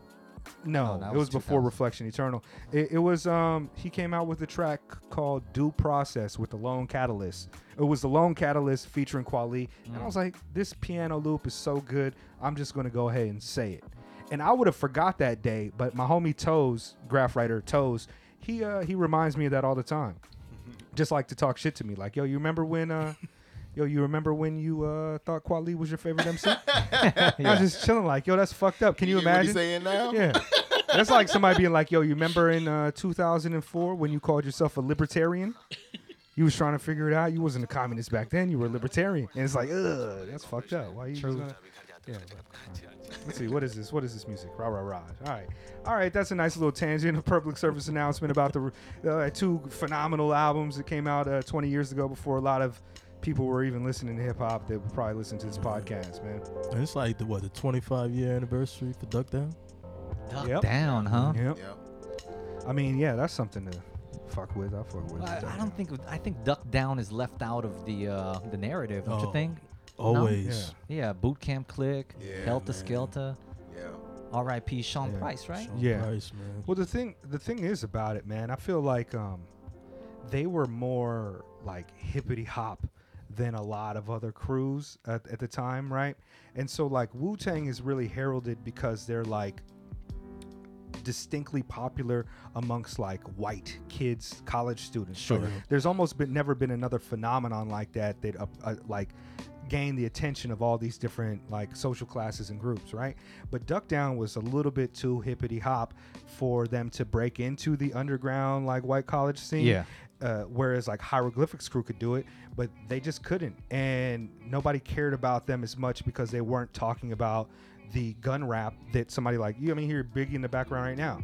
No, Oh, it was was before Reflection Eternal. It, it was um he came out with a track called Due Process with the Lone Catalyst. It was the Lone Catalyst featuring Kweli, and I was like, this piano loop is so good. I'm just gonna go ahead and say it. And I would have forgot that day, but my homie Toes, graph writer Toes, he uh he reminds me of that all the time. Just like to talk shit to me, like, yo, you remember when uh Yo, you remember when you uh, thought Kweli was your favorite MC? I was just chilling, like, yo, that's fucked up. Can you, hear what imagine? he's saying now? Yeah. That's like somebody being like, yo, you remember in uh, 2004 when you called yourself a libertarian? You was trying to figure it out. You wasn't a communist back then. You were a libertarian. And it's like, ugh, that's fucked up. Why are you just gonna... Yeah. but, all right. Let's see. What is this? What is this music? Rah, rah, rah. All right. All right. That's a nice little tangent, a public service announcement about the uh, two phenomenal albums that came out uh, 20 years ago before a lot of people were even listening to hip hop that would probably listen to this podcast, man. And it's like the what the 25 year anniversary for Duck Down. Duck Yep. down, huh? Yep. Yeah. I mean, yeah, that's something to fuck with. I fuck with. I. I don't think I think Duck Down is left out of the uh, the narrative. Don't you Oh, think? Always. Yeah, Boot Camp Click, Yeah, Heltah. Skeltah, Yeah. R.I.P. Sean Yeah. Price, right? Sean Yeah. Price, man. Well, the thing, the thing is about it, man. I feel like um, they were more like hippity hop than a lot of other crews at, at the time, right? And so like Wu Tang is really heralded because they're like distinctly popular amongst like white kids, college students. So Sure. there's almost been never been another phenomenon like that that uh, uh, like gained the attention of all these different like social classes and groups, right? But Duck Down was a little bit too hippity hop for them to break into the underground like white college scene. Yeah. Uh, whereas like hieroglyphics crew could do it, but they just couldn't, and nobody cared about them as much because they weren't talking about the gun rap that somebody like you. I mean, hear Biggie in the background right now,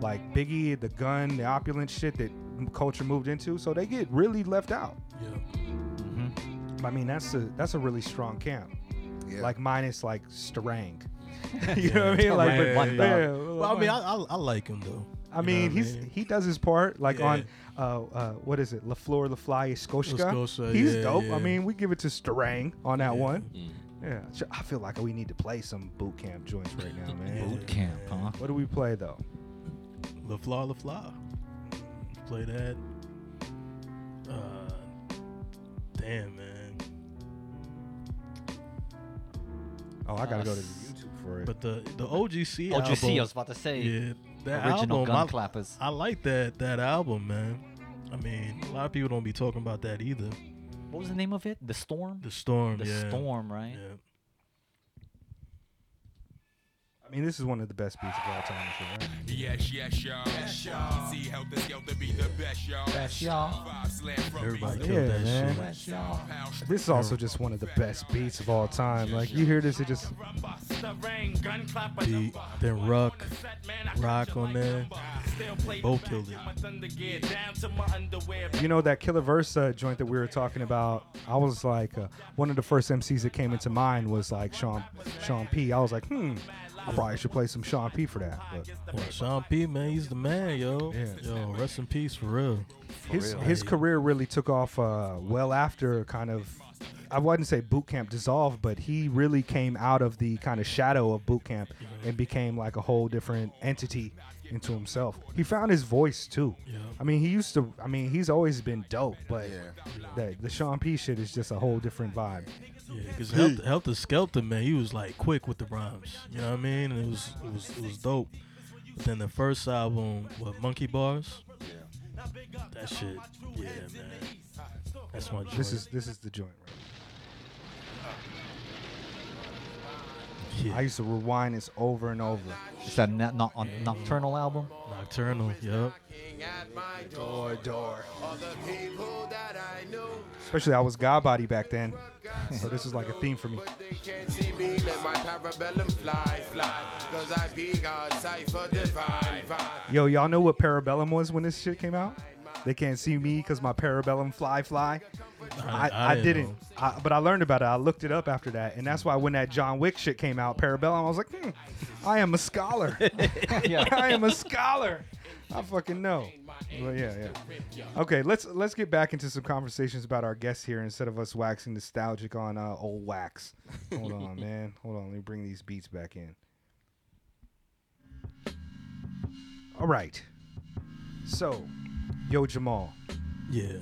like Biggie, the gun, the opulent shit that culture moved into. So they get really left out. Yeah. I mean, that's a that's a really strong camp. Yeah. Like minus like Starang. you know what I mean? Like, Yeah, but, yeah, yeah. yeah, Well, I mean, I, I, I like him though. I You know mean, what he's he does his part. Like Yeah. on uh, uh, what is it? Leflaur Leflah Eshkoshka. Scotia, He's yeah, dope. yeah. I mean, we give it to Starang on that Yeah. one. Yeah, I feel like we need to play some boot camp joints right now, man. Boot camp, huh? What do we play though? La Fla La Fla. Play that. Uh, damn, man. Oh, I gotta Uh, go to YouTube for it. But the the OGC OGC, album, I was about to say. yeah, that original album, gun I, clappers. I like that that album, man. I mean, a lot of people don't be talking about that either. What was the name of it? The Storm? The Storm, The yeah. Storm, right? Yeah. I mean, this is one of the best beats of all time, sure, right? Yes, yes, y'all. Yes, y'all. See how this to be the best, y'all. Best, y'all. Five slam from Everybody me. killed Yeah, that man. shit. Best, y'all. This is also just one of the best beats of all time. Like you hear this, it just Beat, then Rock, Rock on there. Both killed it. You know that Killa Verse uh, joint that we were talking about. I was like, uh, one of the first MCs that came into mind was like Sean Sean P. I was like, hmm, I probably should play some Sean P. for that. But Well, Sean P, man, he's the man, yo. Yeah. Yo, rest in peace for real. his his career really took off uh, well after kind of. I wouldn't say boot camp dissolved, but he really came out of the kind of shadow of boot camp and became like a whole different entity into himself. He found his voice too. Yeah. I mean, he used to. I mean, he's always been dope, but Yeah. the the Sean P. shit is just a whole different vibe. Yeah, because Helter, Heltah Skeltah, man, he was like quick with the rhymes. You know what I mean? And it was it was it was dope. But then the first album, what Monkey Bars? Yeah. That shit, yeah, man. That's my joint. This is this is the joint. Right? yeah. I used to rewind this over and over. Is that not, not on Nocturnal album? Nocturnal. Yep. Door, door. Especially I was God Body back then, so this is like a theme for me. They can't see me, let my parabellum fly, fly. Cause I be God cipher divine, fine. Yo, y'all know what Parabellum was when this shit came out? They can't see me because my Parabellum fly fly. I, I I, didn't didn't. I, but I learned about it. I looked it up after that, and that's why when that John Wick shit came out, Parabellum, I was like, hmm, I am a scholar. I am a scholar. I fucking know. But yeah, yeah. Okay, let's let's get back into some conversations about our guests here instead of us waxing nostalgic on uh, old wax. Hold on, man. Hold on. Let me bring these beats back in. All right. So, yo, Jahmal, Yeah.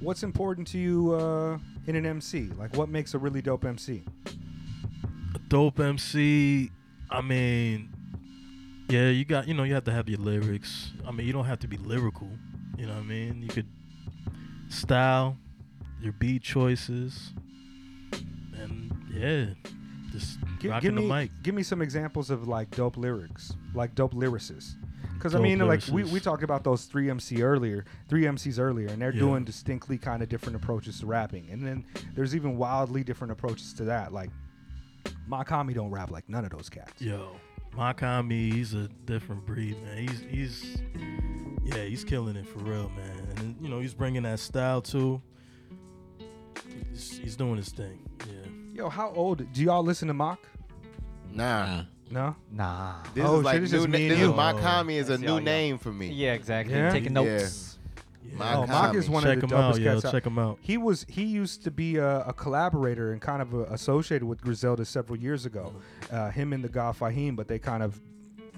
what's important to you uh, in an MC? Like, what makes a really dope MC? A dope MC. I mean, yeah, you got you know you have to have your lyrics. I mean, you don't have to be lyrical. You know what I mean? You could style, your beat choices, and yeah, just Gi- rocking give the me, mic. give me some examples of like dope lyrics, like dope lyricists. Because I mean, like we, we talked about those three MC earlier, three MCs earlier, and they're Yeah. doing distinctly kind of different approaches to rapping. And then there's even wildly different approaches to that. Like Mach Hommy don't rap like none of those cats. Yo, Mach Hommy, he's a different breed, man. He's he's yeah, he's killing it for real, man. And you know, he's bringing that style too. He's, he's doing his thing. Yeah. Yo, how old do y'all listen to Mach? Nah. No. Nah. This Oh, is like shit, new. just me this you. is Mach Hommy is a That's new y'all, yeah. name for me. Yeah, exactly. Yeah? Taking notes. Yeah. Oh, Mach is Mach Hommy. one Check of the him out, dopest yo. cats. out. Check him out. He was he used to be a, a collaborator and kind of uh associated with Griselda several years ago. Uh, him and the guy Fahim, but they kind of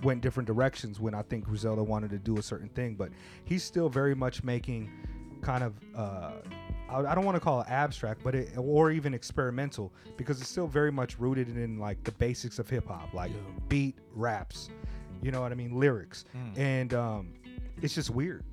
went different directions when I think Griselda wanted to do a certain thing. But he's still very much making kind of uh, I, I don't want to call it abstract, but it, or even experimental because it's still very much rooted in like the basics of hip hop, like Yeah. beat raps. You know what I mean? Lyrics, Mm. and um, it's just weird.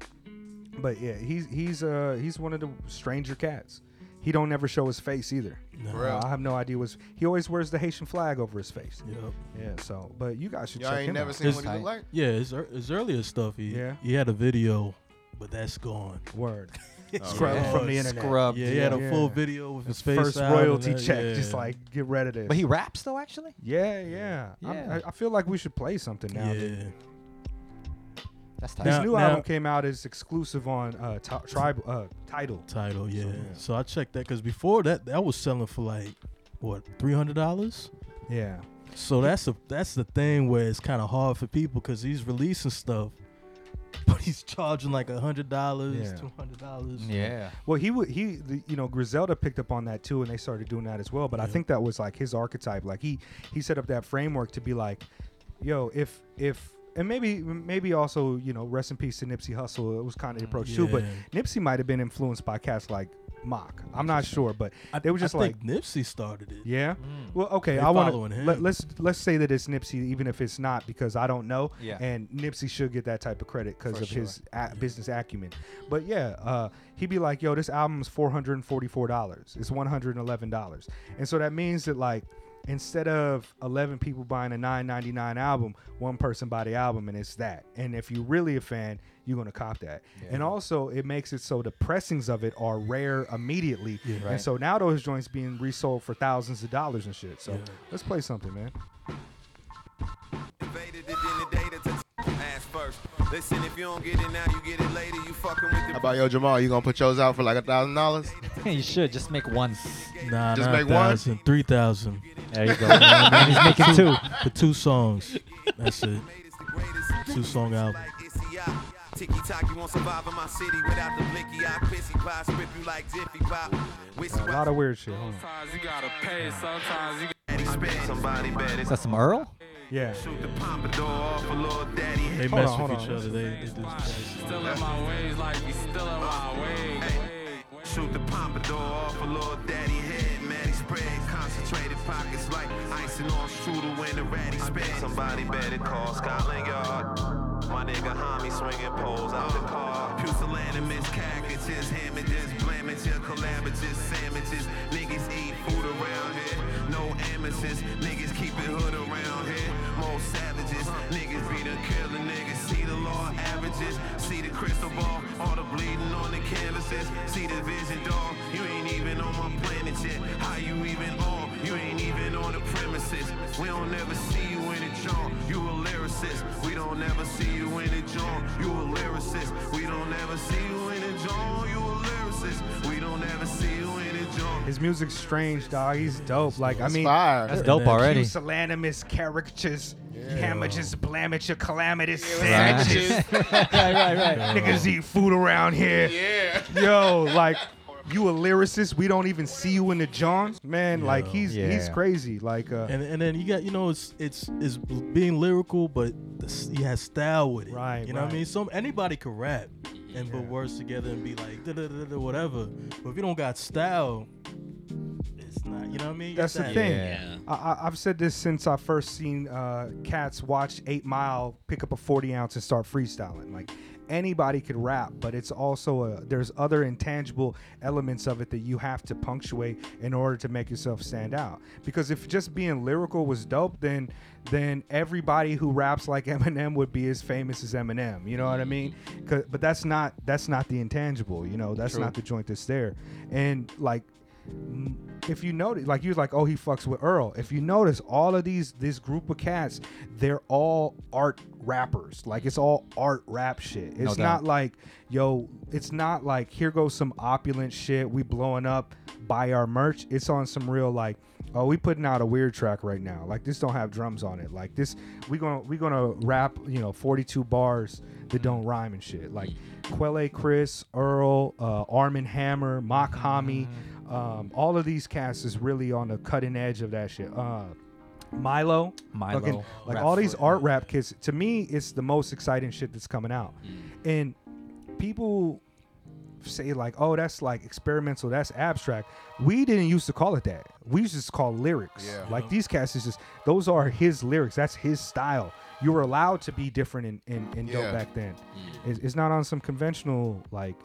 But yeah, he's he's uh he's one of the stranger cats. He don't ever show his face either. For real? Uh, I have no idea what's. He always wears the Haitian flag over his face. Yep. Yeah. So, but you guys should Y'all check ain't him never out. seen His- what he look like? Yeah, his, ear- his earlier stuff. He, Yeah. he had a video, but that's gone. Word. Oh, Scrubbed yeah. from the internet. Scrubbed. Yeah, he had a Yeah. full video with his face First out and royalty that- check. yeah. Just like get rid of this. But he raps though, actually. Yeah, yeah. I'm- Yeah. I, I feel like we should play something now. yeah. Dude. That's tight. His Now- new now- album came out as exclusive on uh, t- tribe uh, title. Tidal, yeah. yeah. So I checked that because before that, that was selling for like what three hundred dollars. Yeah. So that's a that's the thing where it's kind of hard for people because he's releasing stuff, but he's charging like a hundred dollars, Yeah. two hundred dollars. Yeah. Well, he would he the, you know Griselda picked up on that too, and they started doing that as well. But I Yeah. think that was like his archetype. Like he he set up that framework to be like, yo, if if and maybe maybe also you know rest in peace to Nipsey Hussle. It was kind of the approach too. But Nipsey might have been influenced by cats like Mach. I'm not sure, but I, they were just I like. think Nipsey started it. Yeah. Well, okay. They I want to him. let, let's let's say that it's Nipsey, even if it's not, because I don't know. Yeah. And Nipsey should get that type of credit because of sure. his a- business acumen. But yeah, uh, he'd be like, "Yo, this album is four hundred and forty-four dollars. It's one hundred and eleven dollars." And so that means that like. Instead of eleven people buying a nine ninety nine album, one person buy the album, and it's that. And if you're really a fan, you're gonna cop that. And also, it makes it so the pressings of it are rare immediately. Yeah. And so now those joints being resold for thousands of dollars and shit. So Yeah. let's play something, man. Invaded it in the data to ass first. Listen, if you don't get it now, you get it later. You fucking with How the about yo Jahmal? You gonna put yours out for like a thousand dollars? you should just make one. Nah, Just not make one? thousand, three thousand There you go. and he's making two. for two songs. That's it. Two song album. Tiki Talk, you won't survive in my city without the blicky eye, pissy pie, strip you like Jiffy Pop. Wissy A lot of weird shit. Hold on. Sometimes you gotta pay, sometimes you Daddy spit. Somebody better Is that some Earl? Yeah. shoot the pompadour off for little daddy. They mess on, with each on. other. They, they do. still in my ways like you still in my ways. Shoot the pompadour off a little daddy head, Matty spread, concentrated pockets like icing on strudel when the ratty sped. Somebody better call Scotland Yard. My nigga homie swinging poles out the car. Pusillanimous caricatures, hamages, blamages, collaborative sandwiches. Niggas eat food around here. Amateurs, niggas keep it hood around here. Most savages, niggas be the killer niggas. See the law averages, see the crystal ball, all the bleeding on the canvases. See the vision, dog. You ain't even on my planet yet. How you even on? You ain't even on the premises. We don't never see you in the joint. You a lyricist. We don't ever see you in the joint. You a lyricist. We don't ever see you in the joint. You a lyricist. We don't ever see you in the joint. His music's strange, dog. He's dope. Like I That's mean, fire. That's Yeah, dope that already. pusillanimous caricatures, damages, blamages, calamitous Right. sandwiches. right, right, right. Niggas eat food around here. Yeah. Yo, like you a lyricist? We don't even see you in the Johns, man. Like he's he's crazy. Like uh, And and then you got you know it's it's it's being lyrical, but the, he has style with it. Right, You know what. I mean? Some anybody could rap and put words together and be like da da da da whatever. But if you don't got style, it's not. You know what I mean? That's That's the that- thing. Yeah. I, I, I've said this since I first seen uh, cats watch Eight Mile pick up a 40 ounce and start freestyling. Like anybody could rap, but it's also a, there's other intangible elements of it that you have to punctuate in order to make yourself stand out. Because if just being lyrical was dope, then then everybody who raps like Eminem would be as famous as Eminem. You know what I mean? Mm-hmm. 'Cause- But that's not that's not the intangible. You know, that's not the joint that's there. And like Mm, if you notice, like you're like, oh, he fucks with Earl. If you notice, all of these this group of cats, they're all art rappers. Like it's all art rap shit. It's doubt. not like, yo, it's not like here goes some opulent shit. We blowing up, buy our merch. It's on some real like, oh, we putting out a weird track right now. Like this don't have drums on it. Like this, we gonna we gonna rap, you know, 42 bars that don't rhyme and shit. Like Quelle Chris, Earl, uh, Armand Hammer, Mach Hommy. Um, all of these cats is really on the cutting edge of that shit. Uh, Milo, Milo, fucking- like all these art rap kids. To me, it's the most exciting shit that's coming out, and people say like, "Oh, that's like experimental, that's abstract." We didn't used to call it that. We used to just call lyrics. Yeah. Like uh-huh. these cats is just those are his lyrics. That's his style. you were allowed to be different in in, in dope back then. Mm. It's, it's not on some conventional like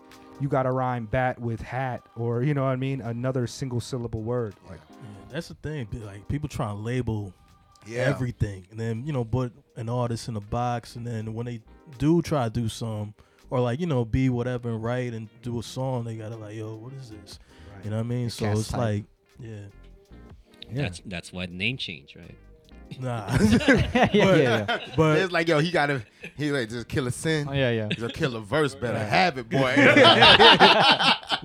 you got to rhyme bat with hat or you know what I mean another single syllable word. Like Yeah, that's the thing. Like people trying to label Yeah. everything, and then you know put an artist in a box, and then when they do try to do some, or like you know be whatever and write and do a song, they gotta like, yo, what is this? You know what I mean? So it's type. like, yeah, Yeah. That's that's why the name change right? nah. yeah, yeah, yeah. But it's like, yo, he gotta, he like just Killa Sin. Oh, yeah, yeah. He's a Killa Verse. Better have it, boy.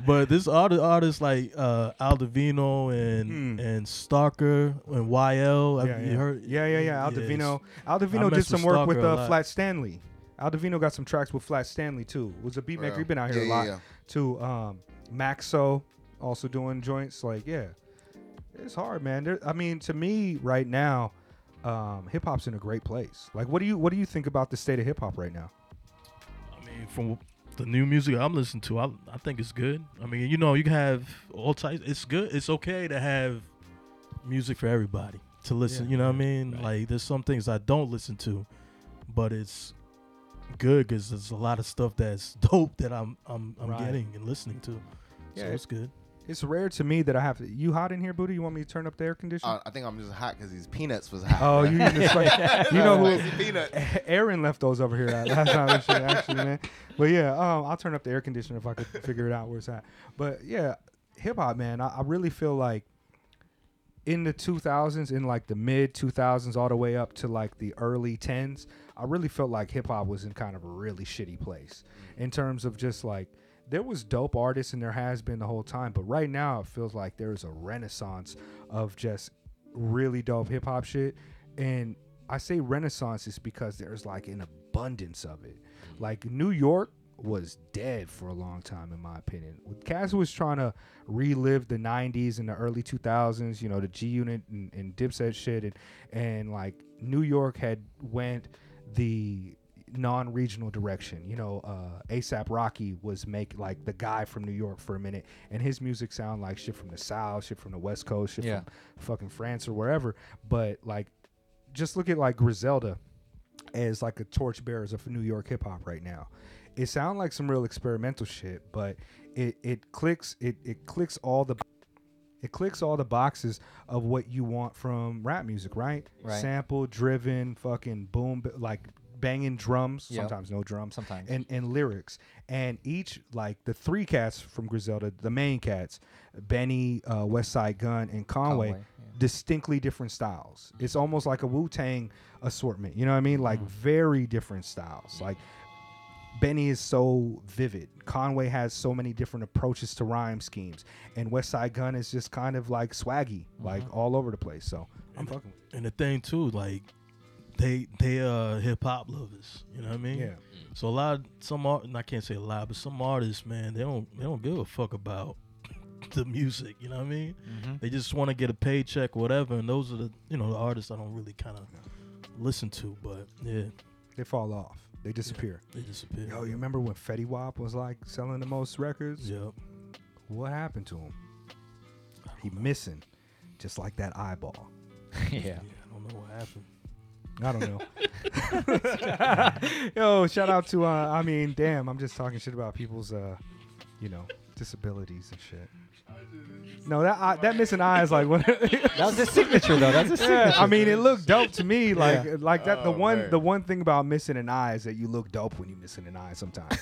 but this other artists like uh Al Divino and and Stalker and YL, have yeah, you yeah. heard? yeah, yeah, yeah. it's- Al Divino, I did some work with Stalker a uh. Flat Stanley. Al Divino got some tracks with Flat Stanley too. Was a beat maker. Real. He been out here Yeah, a lot yeah. too. Um, Maxo also doing joints. Like yeah, it's hard, man. There, I mean, to me right now, um, hip hop's in a great place. Like, what do you what do you think about the state of hip hop right now? I mean, from the new music I'm listening to, I, I think it's good. I mean, you know, you can have all types. It's good. It's okay to have music for everybody to listen. Yeah. You know what I mean? Like, there's some things I don't listen to, but it's good because there's a lot of stuff that's dope that I'm I'm I'm Right. getting and listening to. Yeah, so it's good. It's rare to me that I have to. You hot in here, booty? You want me to turn up the air conditioner? Uh, I think I'm just hot because these peanuts was hot. Oh, you using the spice- You know who? Spicy peanuts. Aaron left those over here at last time. and shit, Actually, man. But yeah, um, I'll turn up the air conditioner if I could figure it out where it's at. But yeah, hip hop, man. I, I really feel like in the 2000s, in like the mid 2000s, all the way up to like the early 10s, I really felt like hip hop was in kind of a really shitty place mm. in terms of just like there was dope artists and there has been the whole time, but right now it feels like there is a renaissance of just really dope hip hop shit. And I say renaissance is because there's like an abundance of it. Mm. Like New York was dead for a long time, in my opinion. Cass was trying to relive the '90s and the early 2000s, you know, the G Unit and, and Dipset shit, and and like New York had went the non-regional direction. You know, uh, ASAP Rocky was make like the guy from New York for a minute, and his music sound like shit from the South, shit from the West Coast, shit Yeah. from fucking France or wherever. But like, just look at like Griselda as like a torchbearers of New York hip hop right now. It sounds like some real experimental shit, but it it clicks it it clicks all the it clicks all the boxes of what you want from rap music, right? Right. Sample driven, fucking boom, like banging drums. Yep. Sometimes no drums. Sometimes. and and lyrics. And each like the three cats from Griselda, the main cats, Benny, uh, Westside Gunn, and Conway, Conway, distinctly different styles. It's almost like a Wu Tang assortment. You know what I mean? Like Mm. very different styles. Like Benny is so vivid. Conway has so many different approaches to rhyme schemes, and Westside Gunn is just kind of like swaggy, like Mm-hmm. all over the place. So I'm fucking. With and the thing too, like they they uh hip hop lovers. You know what I mean? Yeah. So a lot of some art, and I can't say a lot, but some artists, man, they don't they don't give a fuck about the music. You know what I mean? Mhm. They just want to get a paycheck, whatever. And those are the you know the artists I don't really kind of listen to. But yeah, They fall off. They disappear. they disappear. Yo, you remember when Fetty Wap was like selling the most records? Yep. What happened to him? He missing, just like that eyeball. yeah. Yeah, I don't know what happened. I don't know. Yo, shout out to uh I mean, damn, I'm just talking shit about people's uh, you know, disabilities and shit. No, that eye, that missing eye is like what That was his signature, though. That's his Yeah, signature. I mean, it looked dope to me. Like, Yeah. like that. The Oh, one, man. the one thing about missing an eye is that you look dope when you missing an eye. Sometimes,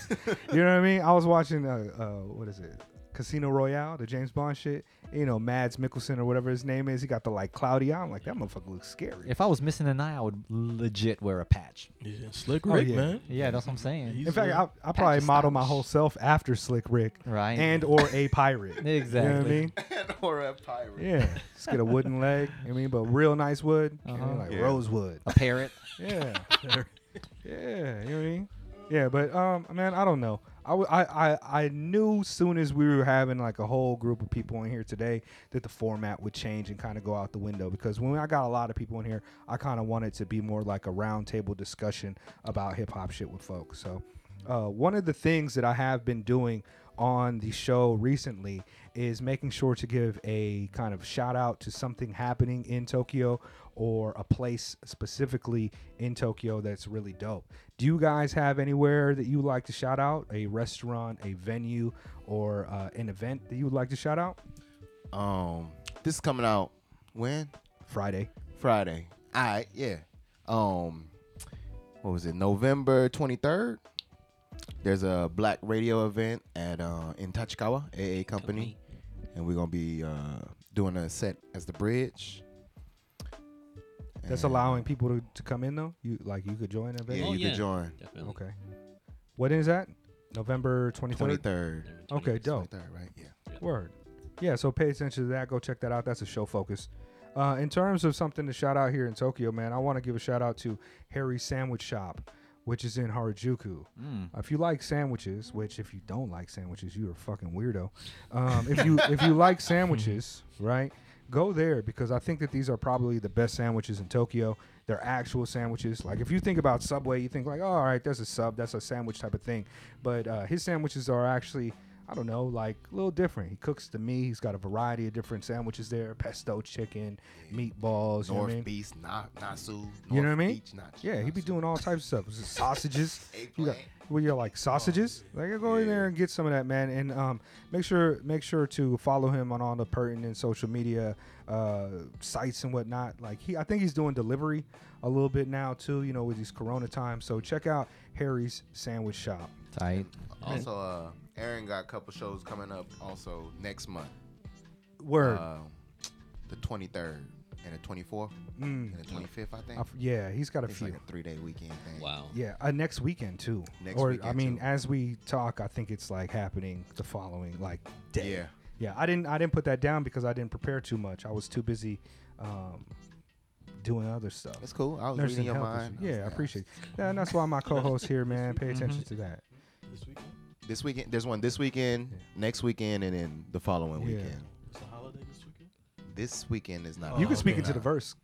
you know what I mean. I was watching, uh, uh, what is it, Casino Royale, the James Bond shit. You know, Mads Mikkelsen or whatever his name is. He got the like cloudy eye. I'm like, that motherfucker looks scary. If I was missing an eye, I would legit wear a patch. Yeah, Slick Oh, Rick, yeah. man. Yeah, that's what I'm saying. He's In fact, I, I probably Patch model my whole self after Slick Rick, Right. and or a pirate. You know what I Exactly. mean? or a pirate. Yeah, just get a wooden leg. You know what I mean, but real nice wood, you know, Uh-huh. like Yeah. rosewood. A parrot. Yeah. yeah, you know what I mean? Yeah, but um man, I don't know. I, I, I knew soon as we were having like a whole group of people in here today that the format would change and kind of go out the window because when I got a lot of people in here, I kind of wanted to be more like a roundtable discussion about hip hop shit with folks. So, uh, one of the things that I have been doing on the show recently is making sure to give a kind of shout out to something happening in Tokyo or a place specifically in Tokyo that's really dope. Do you guys have anywhere that you would like to shout out? A restaurant, a venue, or uh, an event that you would like to shout out? Um, this is coming out when? Friday. Friday. All right, yeah. Um, what was it? November twenty third. There's a Black Radio event at uh, in Tachikawa AA Company, and we're gonna be uh, doing a set as the bridge. That's And- allowing people to, to come in though. You like you could join that. Yeah, Oh, you yeah, could join. Definitely. Okay. What is that? November twenty Twenty third. third. Okay, dope. Third, right? Yeah. Word. Yeah, so pay attention to that. Go check that out. That's a show focus. Uh, in terms of something to shout out here in Tokyo, man, I want to give a shout out to Harry Sandwich Shop, which is in Harajuku. Mm. If you like sandwiches, which if you don't like sandwiches, you're a fucking weirdo. Um, if you if you like sandwiches, right, go there because I think that these are probably the best sandwiches in Tokyo. They're actual sandwiches. Like if you think about Subway, you think like, oh, all right, that's a sub, that's a sandwich type of thing. But uh, his sandwiches are actually I don't know, like a little different. He cooks the meat. He's got a variety of different sandwiches there: pesto chicken, meatballs. you know North I mean? Beach, not Nasu. You know what I mean? Beach, not yeah, he be doing all types of stuff. Sausages? you got, well, you're like sausages. Like go in there and get some of that, man. And um, make sure make sure to follow him on all the pertinent social media uh, sites and whatnot. Like he, I think he's doing delivery a little bit now too. You know, with these Corona times. So check out Harry's Sandwich Shop. Tight. Also, uh, Aaron got a couple shows coming up also next month. Word. Uh, the 23rd and the 24th Mm. and the 25th, I think. I f- yeah, he's got a It's few. like a three day weekend thing. Wow. Yeah, uh, next weekend too. Next or I mean, too. as we talk, I think it's like happening the following like day. Yeah. Yeah, I didn't I didn't put that down because I didn't prepare too much. I was too busy um, doing other stuff. That's cool. I was Nursing reading your mind. Yeah, I appreciate it. Yeah, and that's why my co-host here, man, pay attention to that. This weekend, This weekend. there's one this weekend, next weekend, and then the following Yeah. weekend. It's a holiday this weekend. This weekend is not. you can Oh, speak okay. into the verse.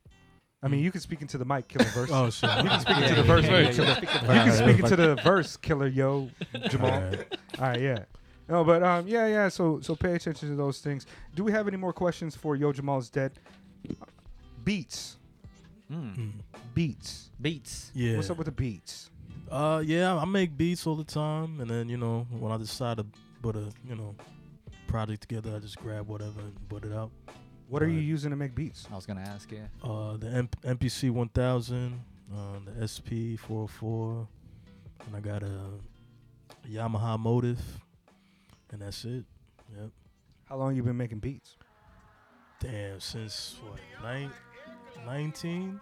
I mean, you can speak into the mic, killer verse. Oh, shit. You can speak into the verse, yeah, yeah, killer. yeah. You can speak into the verse, killer, yo, Jahmal. All Alright. yeah. No, but um, yeah, yeah. So, so pay attention to those things. Do we have any more questions for Yo Jahmal's dead? Beats, Mm. beats. Beats. Yeah. What's up with the beats? Uh, yeah, I make beats all the time, and then you know when I decide to put a you know project together, I just grab whatever and put it out. What are you using to make beats? I was gonna ask you. Uh, the M- MPC 1000, uh, the SP 404, and I got a, Yamaha Motif, and that's it. Yep. How long you been making beats? Damn, since what, nine, 19?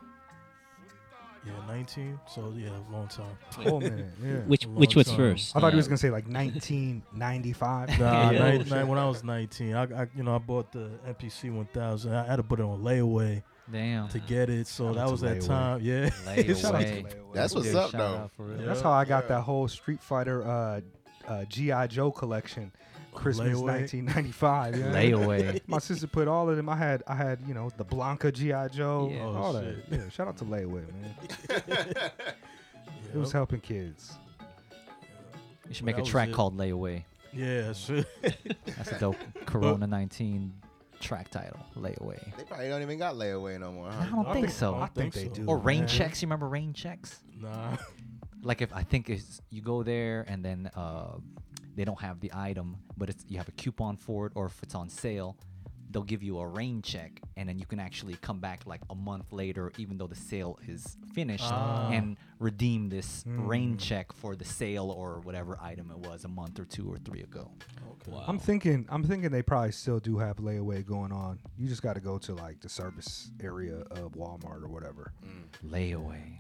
Yeah, 19. So yeah, long time. Whole minute, yeah. Which A which was time. first? I thought he was gonna say like 1995. Nah, Yeah. nine- nine- when I was 19, I, I you know I bought the MPC 1000. I had to put it on layaway Damn. to get it, so that was that layaway. time. Yeah, Layaway. That's what's Dude, up, though. out. That's how I got Yeah. that whole Street Fighter uh, uh, GI Joe collection, Christmas Layaway. 1995. Yeah. Layaway. My sister put all of them. I had I had you know the Blanka GI Joe, Yeah. all Oh, that. shit. Yeah, shout out to Layaway, man. It was Yep. helping kids. You should make That a was track it. called Layaway. Yeah, sure. That's a dope Corona 19 track title. Layaway. They probably don't even got layaway no more. I Huh? don't I think think- so. I I think, think they so. do. Or rain man. checks. You remember rain checks? nah. Like if I think it's you go there and then uh, they don't have the item, but it's you have a coupon for it, or if it's on sale, they'll give you a rain check, and then you can actually come back like a month later, even though the sale is finished, Ah. and redeem this rain Mm. check for the sale or whatever item it was a month or two or three ago. Okay. I'm thinking I'm thinking they probably still do have layaway going on. You just got to go to like the service area of Walmart or whatever. Layaway.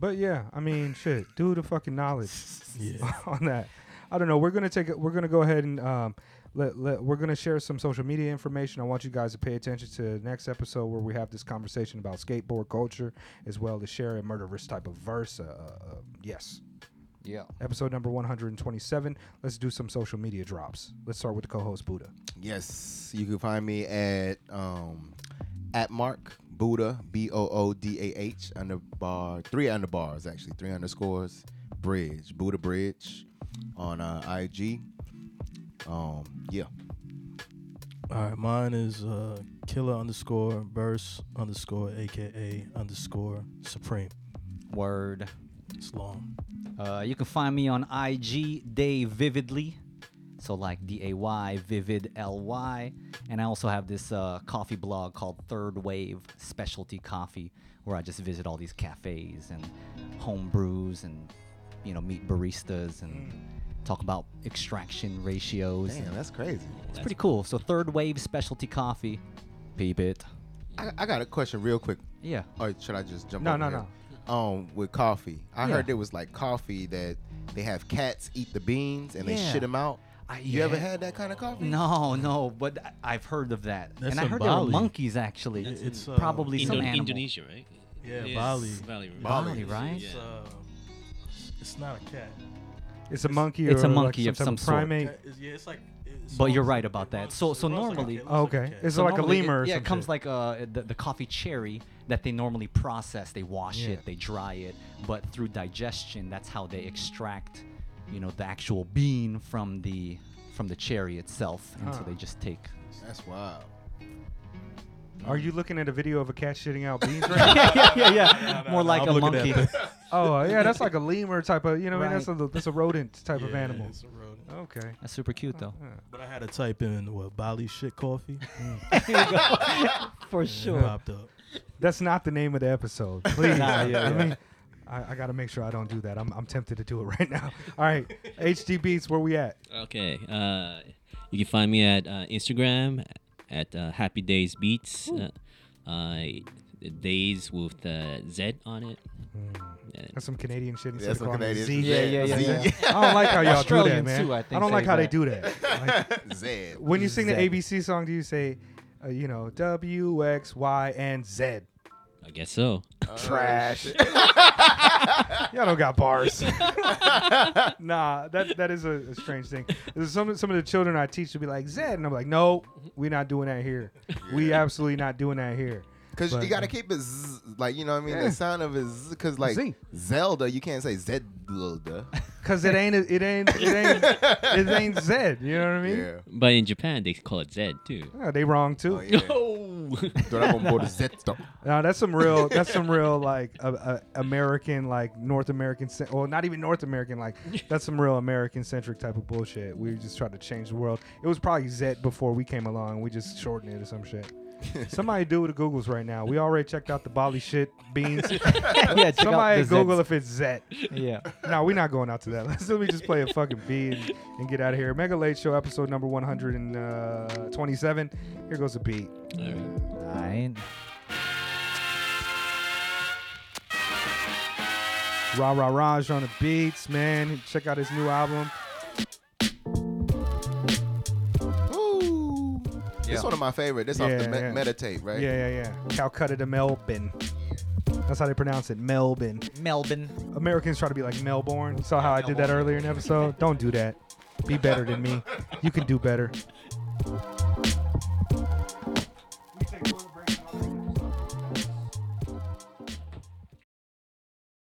But yeah, I mean, shit, do the fucking knowledge Yeah. on that. I don't know. We're gonna take. We're gonna go ahead and um, let, let we're gonna share some social media information. I want you guys to pay attention to the next episode where we have this conversation about skateboard culture as well as share a murderous type of verse. Uh, uh, yes, Yeah. episode number 127. Let's do some social media drops. Let's start with the co-host Boodah. Yes, you can find me at um at Mark Boodah B O O D A H underbar three underbars actually three underscores bridge Boodah Bridge on uh, IG. Um, yeah. All right, mine is uh, killa underscore verse underscore aka underscore supreme. Word. It's long. Uh, you can find me on IG Day Vividly. So like D A Y Vivid L Y. And I also have this uh, coffee blog called Third Wave Specialty Coffee, where I just visit all these cafes and home brews and you know meet baristas and talk about extraction ratios. Damn, and- that's crazy. It's pretty cool. So Third Wave Specialty Coffee. Peep it. I, I got a question real quick. Yeah. Or should I just jump No, over no, here? Um, with coffee, I Yeah. heard there was like coffee that they have cats eat the beans and they Yeah. shit them out. I- you ever yeah. had that kind of coffee? No, no, but I- I've heard of that, That's and I in heard there were Bali. monkeys actually. That's in, it's uh, probably some Indo- animal. Indonesia, right? Yeah, Yes, Bali. Bali, right? Bali, right? It's, uh, it's not a cat. It's a monkey. It's a or like monkey of type some sort. primate. Cat is- yeah, it's like. It's But you're almost- right about it that. runs- So, so runs like a normally, cat, it looks like okay. a cat. It's so like a normally lemur it- or yeah, some it comes shit. like uh, the, the coffee cherry that they normally process. They wash Yeah. it, they dry it, but through digestion, that's how they extract, you know, the actual bean from the from the cherry itself, and so Huh. they just take. That's wild. Are you looking at a video of a cat shitting out beans right now? yeah, yeah, yeah. More like I'm a looking at monkey. Oh yeah, that's like a lemur type of. You know, what I mean, that's a that's a rodent type of animal. it's a rodent. Okay. That's super cute though. But I had to type in what Bali shit coffee. For It sure. popped up. That's not the name of the episode. Please. Nah, yeah, I yeah. mean, I, I got to make sure I don't do that. I'm, I'm tempted to do it right now. All right. HD Beatz, where we at? Okay. Uh, you can find me at uh, Instagram at uh, Happy Dayz Beats. Uh, uh, days with uh, Z on it. Yeah. That's some Canadian shit. Yeah, some of calling it Canadian Z. Yeah, yeah, yeah, Z. yeah. I don't like how y'all do that, man. too, I think, don't like say how they do that. Like, Zed. when you sing the ABC song, do you say, uh, you know, W, X, Y, and Z? I guess so. Trash. Y'all don't got bars. nah, that that is a, a strange thing. There's some some of the children I teach to be like Zed, and I'm like, no, we're not doing that here. We absolutely not doing that here. Cause But, you gotta uh, keep it z- like you know what I mean. Yeah. The sound of it, z- cause like Z. Zelda, you can't say Zelda. Cause it ain't it ain't it ain't it ain't Zed. You know what I mean? Yeah. But in Japan, they call it Zed too. Yeah, they wrong too. Oh yeah. Oh. Dragon Ball Z. No, that's some real. That's some real like uh, uh, American, like North American. Well, not even North American. Like that's some real American centric type of bullshit. We just tried to change the world. It was probably Zet before we came along. We just shortened it or some shit. Somebody do the Googles right now. We already checked out the Bali shit beans. yeah, check out Somebody the Google Zeds. if it's Zet. Yeah. No, we're not going out to that. Let's let me just play a fucking beat and, and get out of here. Mega Late Show episode number 127. Uh, here goes the beat. All right. Alright. Ra Ra Raj on the beats, man. Check out his new album. It's one of my favorite. This off Yeah, the me- yeah. meditate, right? Yeah, yeah, yeah. Calcutta to Melbourne. That's how they pronounce it, Melbourne. Melbourne. Americans try to be like Melbourne. Saw how I did that earlier in the episode? Don't do that. Be better than me. You can do better.